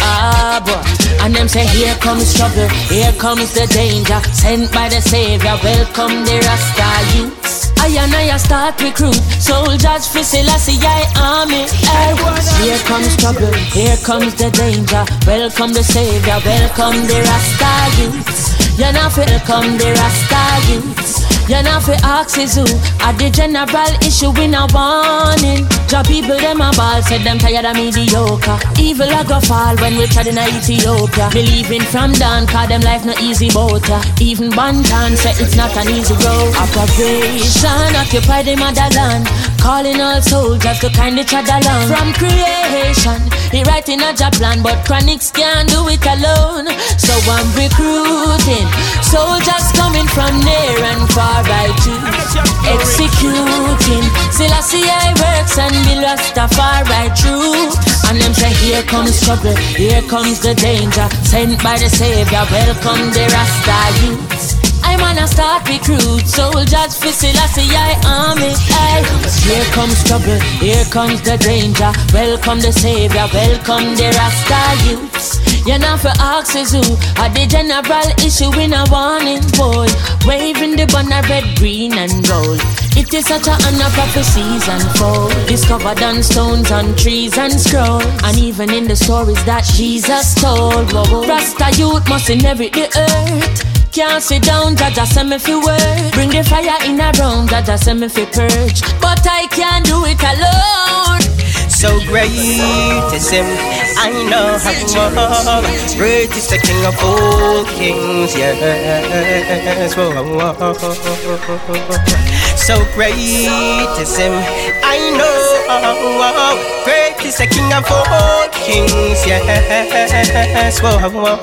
ah boy. And them say here comes trouble, here comes the danger. Sent by the Savior, welcome the Rasta youths. I and I start recruit soldiers for Selassie I army. Hey, here comes trouble, here comes the danger. Welcome the Savior, welcome the Rasta youths. You're not welcome the Rasta youths. You're not for axes who? At the general issue in a warning. Job people them a ball Said them tired of mediocre. Evil a go fall when we tried in Ethiopia. Believing from down Cause them life no easy boat. Even Banton said it's not an easy road. Operation occupy the motherland. Calling all soldiers to kind each other along. From creation He writing a job plan But Chronixx can't do it alone. So I'm recruiting Soldiers coming from near and far choose Executing Selassie I works and the Rastafari true And them say here comes trouble Here comes the danger Sent by the Savior Welcome the Rasta youths I wanna start recruit soldiers for Selassie I army. Aye. Here comes trouble, here comes the danger. Welcome the savior, welcome the Rasta youths. You're not for axes who are the general issue in a warning boy. Waving the banner red, green and gold. It is such a honor prophecies unfold. Discovered on stones, on trees and scrolls. And even in the stories that Jesus told. Rasta youth must inherit the earth. Can't sit down, Jah Jah send me fi work Bring the fire in a room, Jah Jah send me fi purge But I can't do it alone So great. Is him, I know how Great is the king of all kings, yes. Whoa, whoa. So great is him, I know Great is the king of all kings, yes. Whoa, whoa.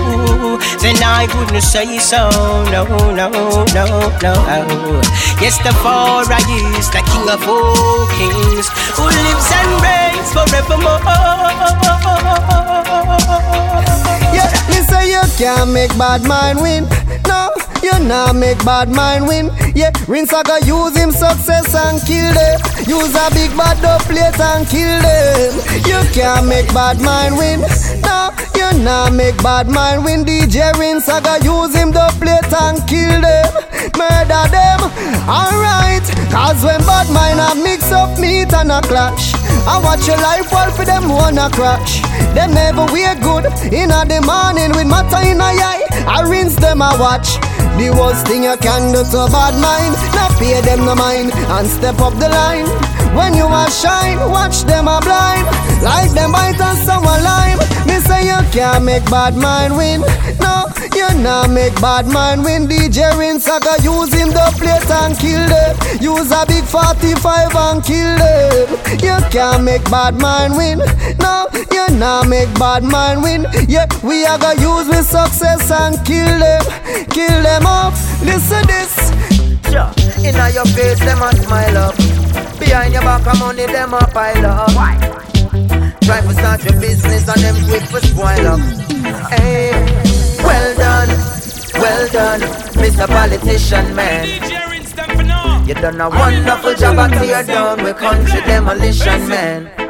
then I wouldn't say so. No, no, no, no. Yes, the four I is the king of all kings, who lives and reigns forevermore. Yeah, me say you can't make bad mind win. No, you not make bad mind win. Yeah, Rinse I go use him success and kill them. Use a big bad dub plate and kill them. You can't make bad mind win. No, you not make bad mind win. DJ Rinse I go use him dub plate and kill them. Murder them. Alright, cause when bad mind a mix up meat and a clash. I watch your life while for them wanna crash. Them never wear good in a the morning with matter in a eye. I rinse them I watch. The worst thing you can do to a bad mind, not pay them no mind and step up the line. When you are shine, watch them a blind, like them bite on someone lime. Me say you can't make bad mind win. No, you not make bad mind win. DJ Rinse I use him the plate and kill them. Use a big 45 and kill them. You can't make bad mind win. No, you not make bad mind win. Yeah, we are gonna use with success and kill them, kill them off. Listen this. Inna your face, them a smile up. Behind your back, of money, them a pile up. Try to start your business and them quick for spoil up. Hey, well done, well done, Mr. Politician Man. You done a wonderful job at tear down with country demolition man.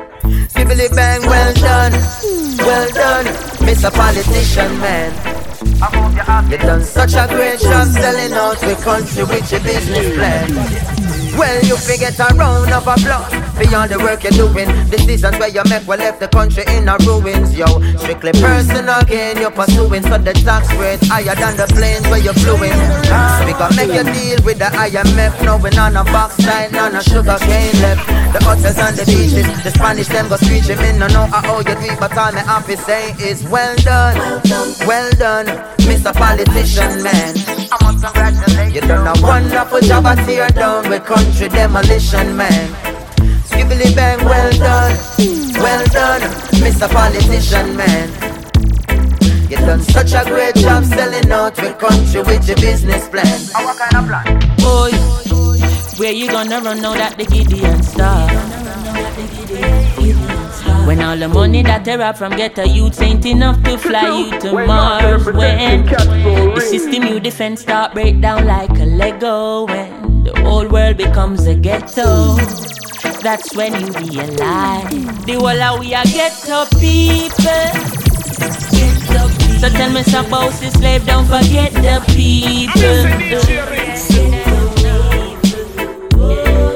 Skibbly bang, well done, well done, Mr. Politician Man. You done such a great job selling out the country with your business plan. Well, you forget a round of applause for all the work you're doing. Decisions where you make will left the country in a ruins, yo. Strictly personal gain you're pursuing, so the tax rates higher than the planes where you're fluing. We can make you deal with the IMF, knowing on a box sign, on a sugar cane left. The hotels and the beaches, the Spanish them go screeching. Me no know how you do it, but all me to say is well done, well done, Mr. Politician man. You done a wonderful job at tear down with country demolition man. Skibbly bang, well done, well done, Mr. Politician man. You done such a great job selling out with country with your business plan. What kind of plan? Boy, where you gonna run now that the Gideon star? When all the money that they rob from ghetto youths ain't enough to fly you to Mars. When the system you defend start break down like a Lego. When the whole world becomes a ghetto. That's when you realize the whole we are ghetto people. So tell me some about the slave, don't forget the people.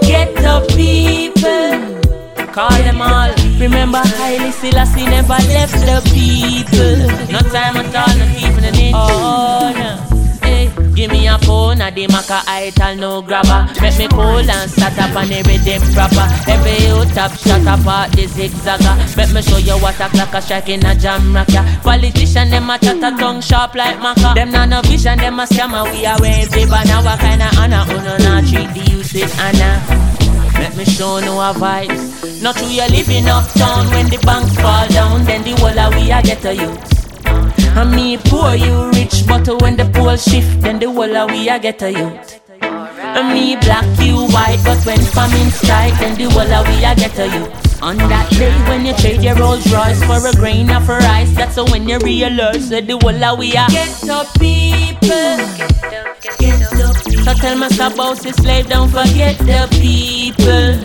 Get the people. Call them all. Remember, Haile Selassie never left the people. No time at all, not even an inch. Oh, no. Give me a phone, a the maca ital no grabber. Make me cool and start up on the rhythm proper. Every you top shot up at the zigzagger. Make me show you what a clock a strike in a jam rocker. Politician them a chat a tongue sharp like maca. Them not no vision, them a scammer. We are wearing paper now. What kind of honor? Uno not treat the with honor. Let me show no a vibes. Not true, you living uptown when the banks fall down, then the whole of we a get a youth. And me poor, you rich, but when the pole shift, then the whole of we a get a youth. And me black, you white, but when famine strike, then the whole of we a get a youth. On that day when you trade your Rolls Royce for a grain of rice, that's when you realize that the whole of we a get up people. So tell me about the slave, don't forget the people.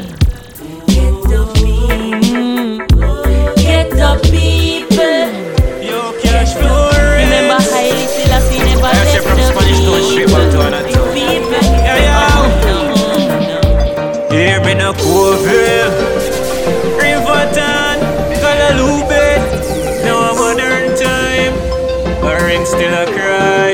Mm. Get the people. Flow. Remember Haile Selassie never I left from Spanish to straight back to. Yeah, Here me no Coville, Riverton, Guadalupe. Now a modern time, a ring still a cry.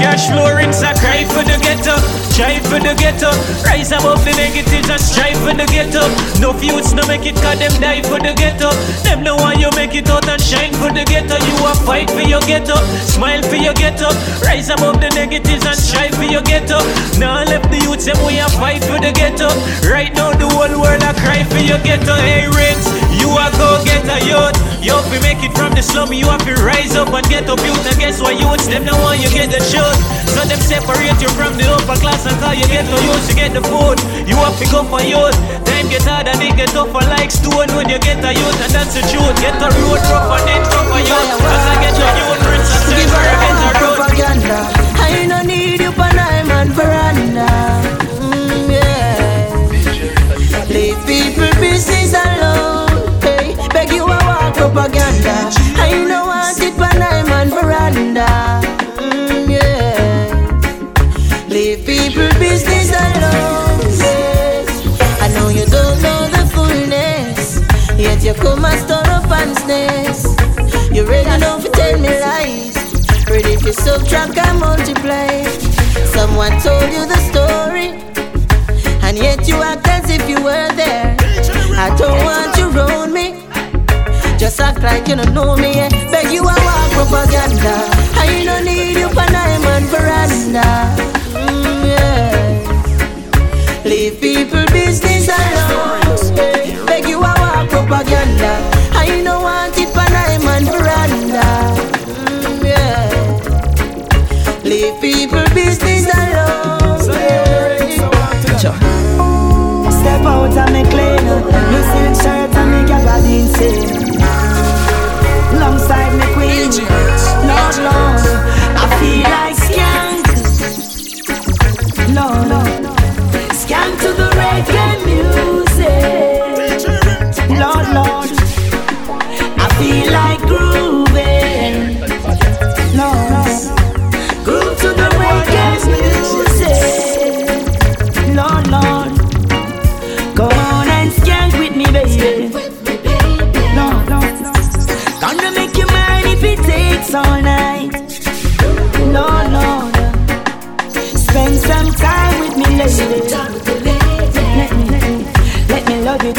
Cashflow Rinse a cry for the ghetto, strive for the ghetto. Rise above the negatives and strive for the ghetto. No feuds, no make it cause them die for the ghetto. Them know why you make it out and shine for the ghetto. You a fight for your ghetto, smile for your ghetto. Rise above the negatives and strive for your ghetto. Now left the youths, them we a fight for the ghetto. Right now the whole world a cry for your ghetto. Hey Rinse, you a go get a youth. You have to make it from the slum, you have to rise up and get up youth. And guess what youths, them the one you get the truth. So them separate you from the upper class and call you get no use, you get the food. You have to go for youth. Time get hard and it get tougher like stone when you get a youth. And that's the truth. Get a road rough and then tougher youth. Cause I get a youth, Prince and Give her I get a road. propaganda. I no need you on I'm veranda. Mm, yeah. Leave people business alone. Hey, beg you a walk propaganda. I no want it on I'm veranda. Come and stir up and sneeze. You ready now for tell me lies? Ready for subtract and multiply? Someone told you the story, and yet you act as if you were there. I don't want you around me. Just act like you don't know me. eh. Beg you a walk propaganda. I don't need you for diamond veranda. Mm, yeah. Leave people business alone.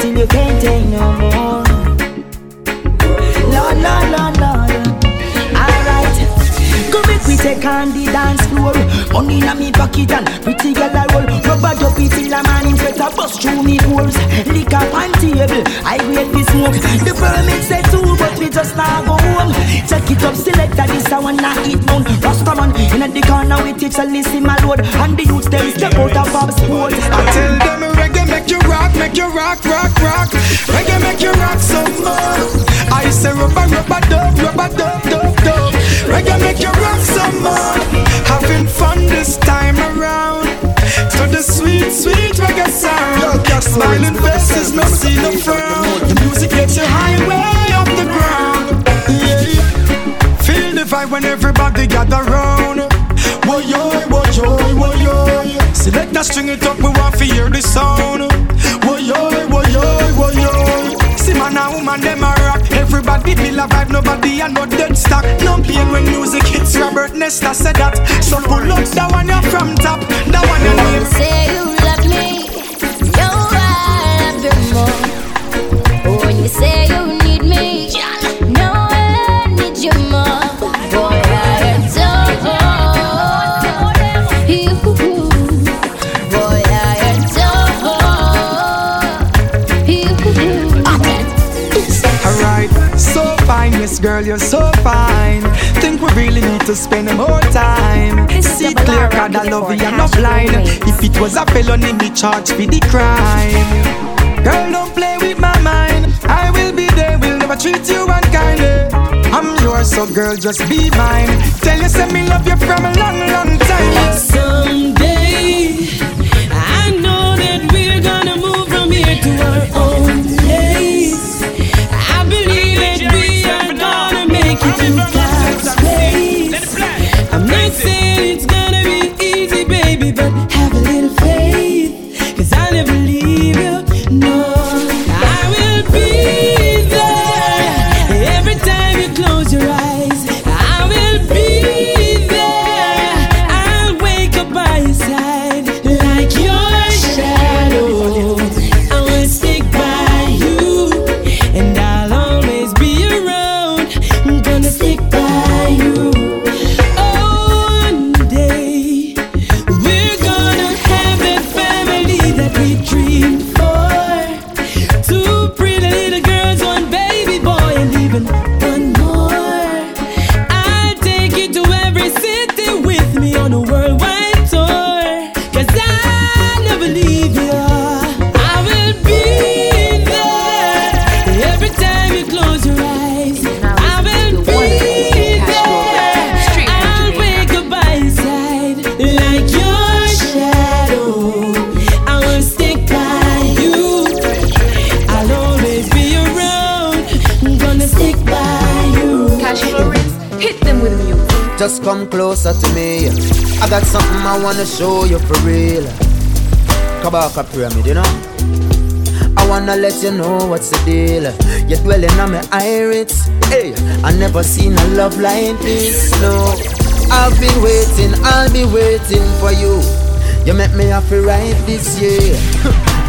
Till you can't take no more. Lord, Lord, Lord, Lord. Alright. Come make we take on the dance floor. Money in me pocket and pretty girl a roll. Rubber duppy till a man in sweat a bust through me pores. Liquor on table, I wait for smoke. The permit say two, but we just not go home. Check it up, selector this I wanna eat bone. Rastaman in the corner with it, so listen my load. And the youths them step out of our sport. I tell them reggae make you rock, make you rock, rock, rock. Reggae make you rock some more. I say rubber, rubber, dub, rubber, dub, dub, dub. Reggae make you rock some more. Having fun this time around. To the sweet, sweet reggae sound. Smiling faces, no see no frown. The music gets you high way off the ground. Yeah. Feel the vibe when everybody gather round. Woy yo, woy yo, woy yo. Select that string it up, we want to hear the sound. Woy yo, woy yo, woy yo. See man and woman them a rock. Everybody feel a vibe, nobody a no dead stock. No pain when music hits. Robert Nesta said that. So pull up that one you from top, that one you name. say you love me, you are after more. When you say you girl, you're so fine. Think we really need to spend more time. See it clear, God, I love you, I'm not blind. If it was a felony, me charge for the crime. Girl, don't play with my mind. I will be there, will never treat you unkindly. I'm yours, so girl, just be mine. Tell you, say me love you from a long, long time. Someday, I know that we're gonna move from here to our make it place. I'm not saying it's Just come closer to me. I got something I wanna show you for real. Kabaka pyramid, you know. I wanna let you know what's the deal. You're dwelling on my iris. Hey, I never seen a love like this. No, I've been waiting, I'll be waiting for you. You make me happy right this year.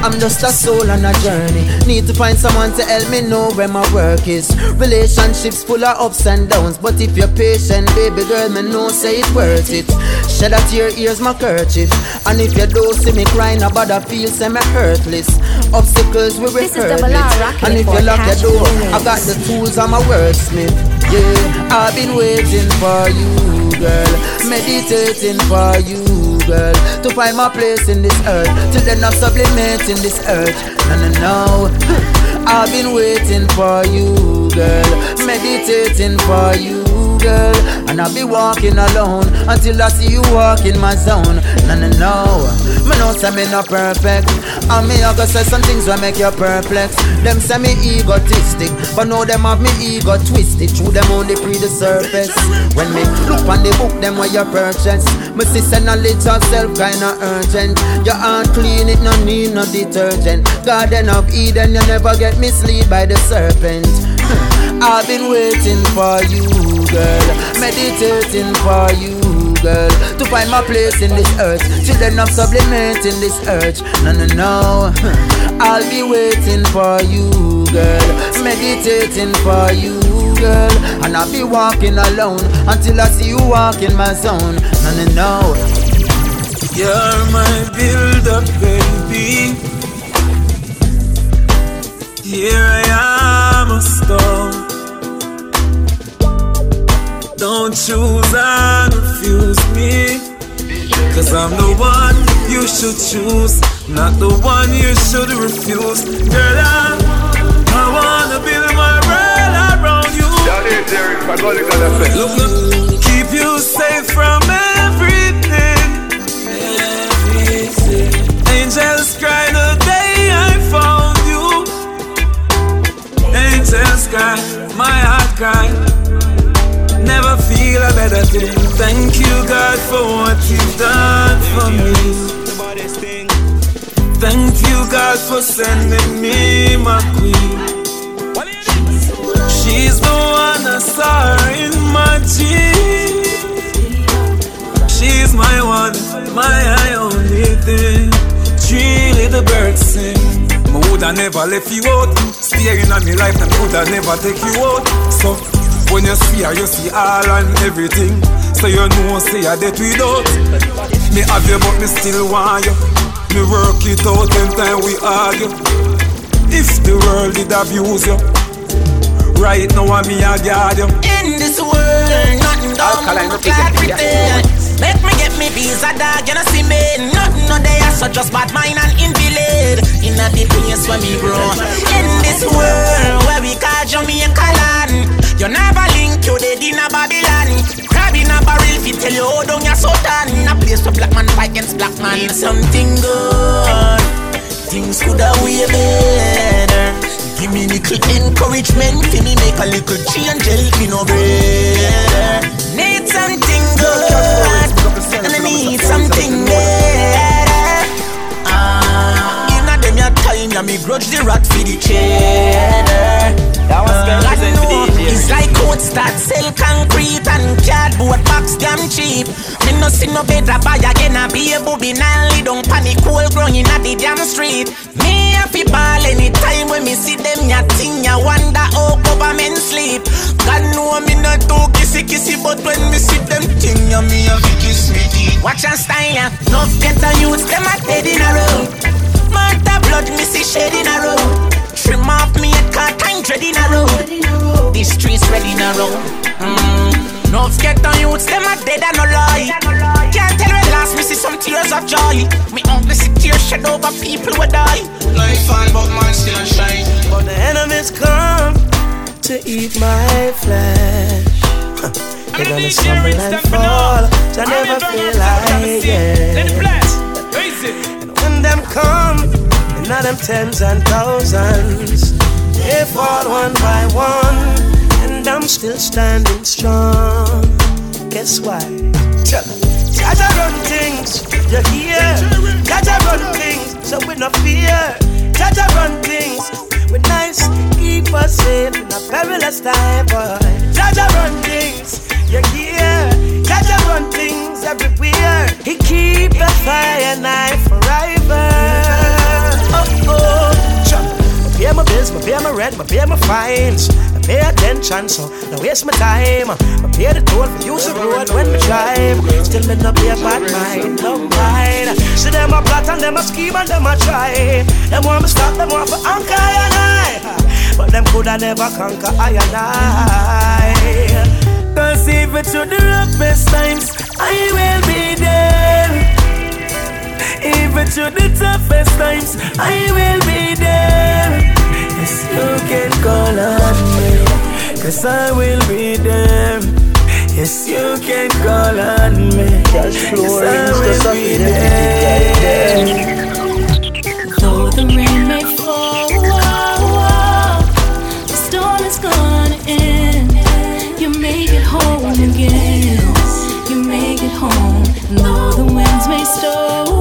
I'm just a soul on a journey. Need to find someone to help me know where my work is. Relationships full of ups and downs, but if you're patient, baby girl, me know say it worth it. Shed a tear, here's my kerchief. And if you don't see me crying about a feel, say me hurtless. Obstacles we will This is Double R rocking And if you lock your door, I got the tools, I'm a wordsmith. Yeah, I've been waiting for you, girl. Meditating for you, girl. To find my place in this earth. Till then I'm sublimating this earth. No, no, no. I've been waiting for you, girl. Meditating for you, girl. And I'll be walking alone until I see you walk in my zone. No, no, no. Me know say me not perfect. And me I go say some things will make you perplex. Them say me egotistic, but know them have me ego twisted. Through them only pre the surface. When me look on the book, them where you purchase. Me see say of self kinda urgent. Your hand clean, it no need no detergent. Garden of Eden, you never get misled by the serpent. I've been waiting for you, girl. Meditating for you, girl. To find my place in this earth. Children of sublimate in this urge. No, no, no. I'll be waiting for you, girl. Meditating for you, girl. And I'll be walking alone until I see you walk in my zone. No, no, no. You're my build up, baby. Here I am, a stone. Don't choose and refuse me. Cause I'm the one you should choose, not the one you should refuse. Girl, I, I wanna build my world around you. Look, look, keep you safe from everything. Angels cry the day I found you. Angels cry, my heart cry. Never feel a better thing. Thank you, God, for what you've done for me. Thank you, God, for sending me my queen. She's the one I saw in my dreams. She's my one, my only thing. Three little birds sing. Me woulda never left you out. Staring at me life and woulda never take you out. So when you see her, you see all and everything. So you know, say I dead without. Me have you, but me still want you. Me work it out anytime we argue. If the world did abuse you, right now I'm me a guard you. In this world, nothing don't look like pretend. Let me get me visa, dog, you know see me Nothing no there, so just bad mind and invalid In a the place where me grow In this world where we call Jamaica land You never link, you dead in a Babylon. Crab in a barrel, fi tell you oh, how down your sultan. A place where black man fight against black man. Need something good. Things coulda way better. Give me little encouragement, fi me make a little change, help me no better. Need something good, and I need something better. Ya me grudge the rat for the cheddar. That was Uh, I for know, It's like oats that sell concrete and cardboard box damn cheap. Me no see no better buy again a be a booby nally don't panic cool ground inna the damn street. Me happy ball anytime when me see them ya thing ya wonder how government sleep. God know me not too kissy kissy but when me see them thing ya me to kiss me teeth. Watch and style ya, no get the youths them a dead in a row. Murder blood me see shed in a row. Trim off me a car time dread in a row. The streets ready in a row. Mm. No get the youths them a dead and no lie. Can't tell when last me see some tears of joy. Me only see tears shed over people who die. Life fine, but mine still shine. But the enemies come to eat my flesh. Huh. They're gonna stumble and fall. I never feel like it. Let it blast. Raise it. And them come, and now them tens and thousands, they fall one by one, and I'm still standing strong. Guess why? Jah Jah run things, you hear? Jah Jah run things, so we no fear. Jah Jah run things, we nice, keep us safe in a perilous time, boy. Jah Jah run things, you hear? Jaja run things everywhere. He keep the fire night forever. Oh oh, pay my bills, I pay my rent, I pay my fines. I pay attention, so don't waste my time. I pay the toll for use the road when we drive. Still me no pay a bad mind, no mind. See them a plot and them a scheme and them a try. Them want me stop, them want for anchor and I. But them coulda never conquer I and I. Cause even through the roughest times, I will be there. Even through the toughest times, I will be there. Yes, you can call on me, cause I will be there. Yes, you can call on me. Yes, I will be there. Though the rain may fall, the storm is gonna end. You make it home again. You make it home. And though the winds may stir,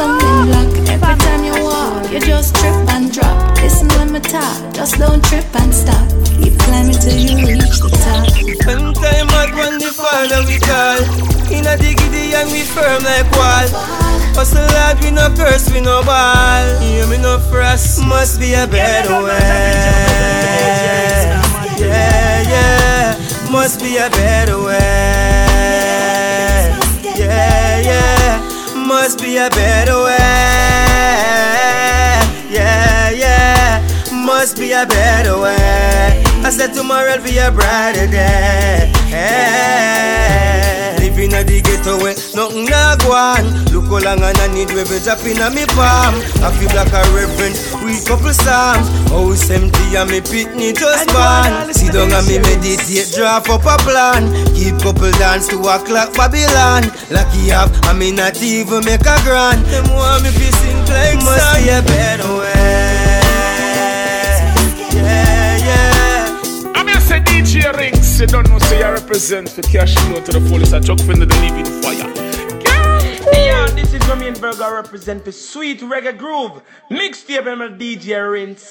stumbling block. Every time you walk, you just trip and drop. Listen when me talk, just don't trip and stop. Keep climbing till you reach the top. Spend time out when the father we call In a diggity and we firm like wall Hustle hard, we no curse, we no ball Hear me no frost, must be a better way Yeah, yeah, must be a better way Yeah, yeah, must be a better way. Yeah, yeah, must be a better way. I said tomorrow will be a brighter day. Living at the ghetto way, nothing na go on Look how long I need we be dropping on me palm I feel like a reverend, we couple psalms House empty and me pitney just born Sit down and me meditate, draw up a plan. Keep couple dance to a clock Babylon. Lucky have, I mean not even make a grand. Them want me be sing like Must be a better way. Yeah, yeah. I'm here say DJ Rinse, you don't know, say I represent. For cash flow to the fullest. I chuck friend of the living fire. This is Romain Virgo represent for Sweet Reggae Groove. Mixtape my DJ Rinse.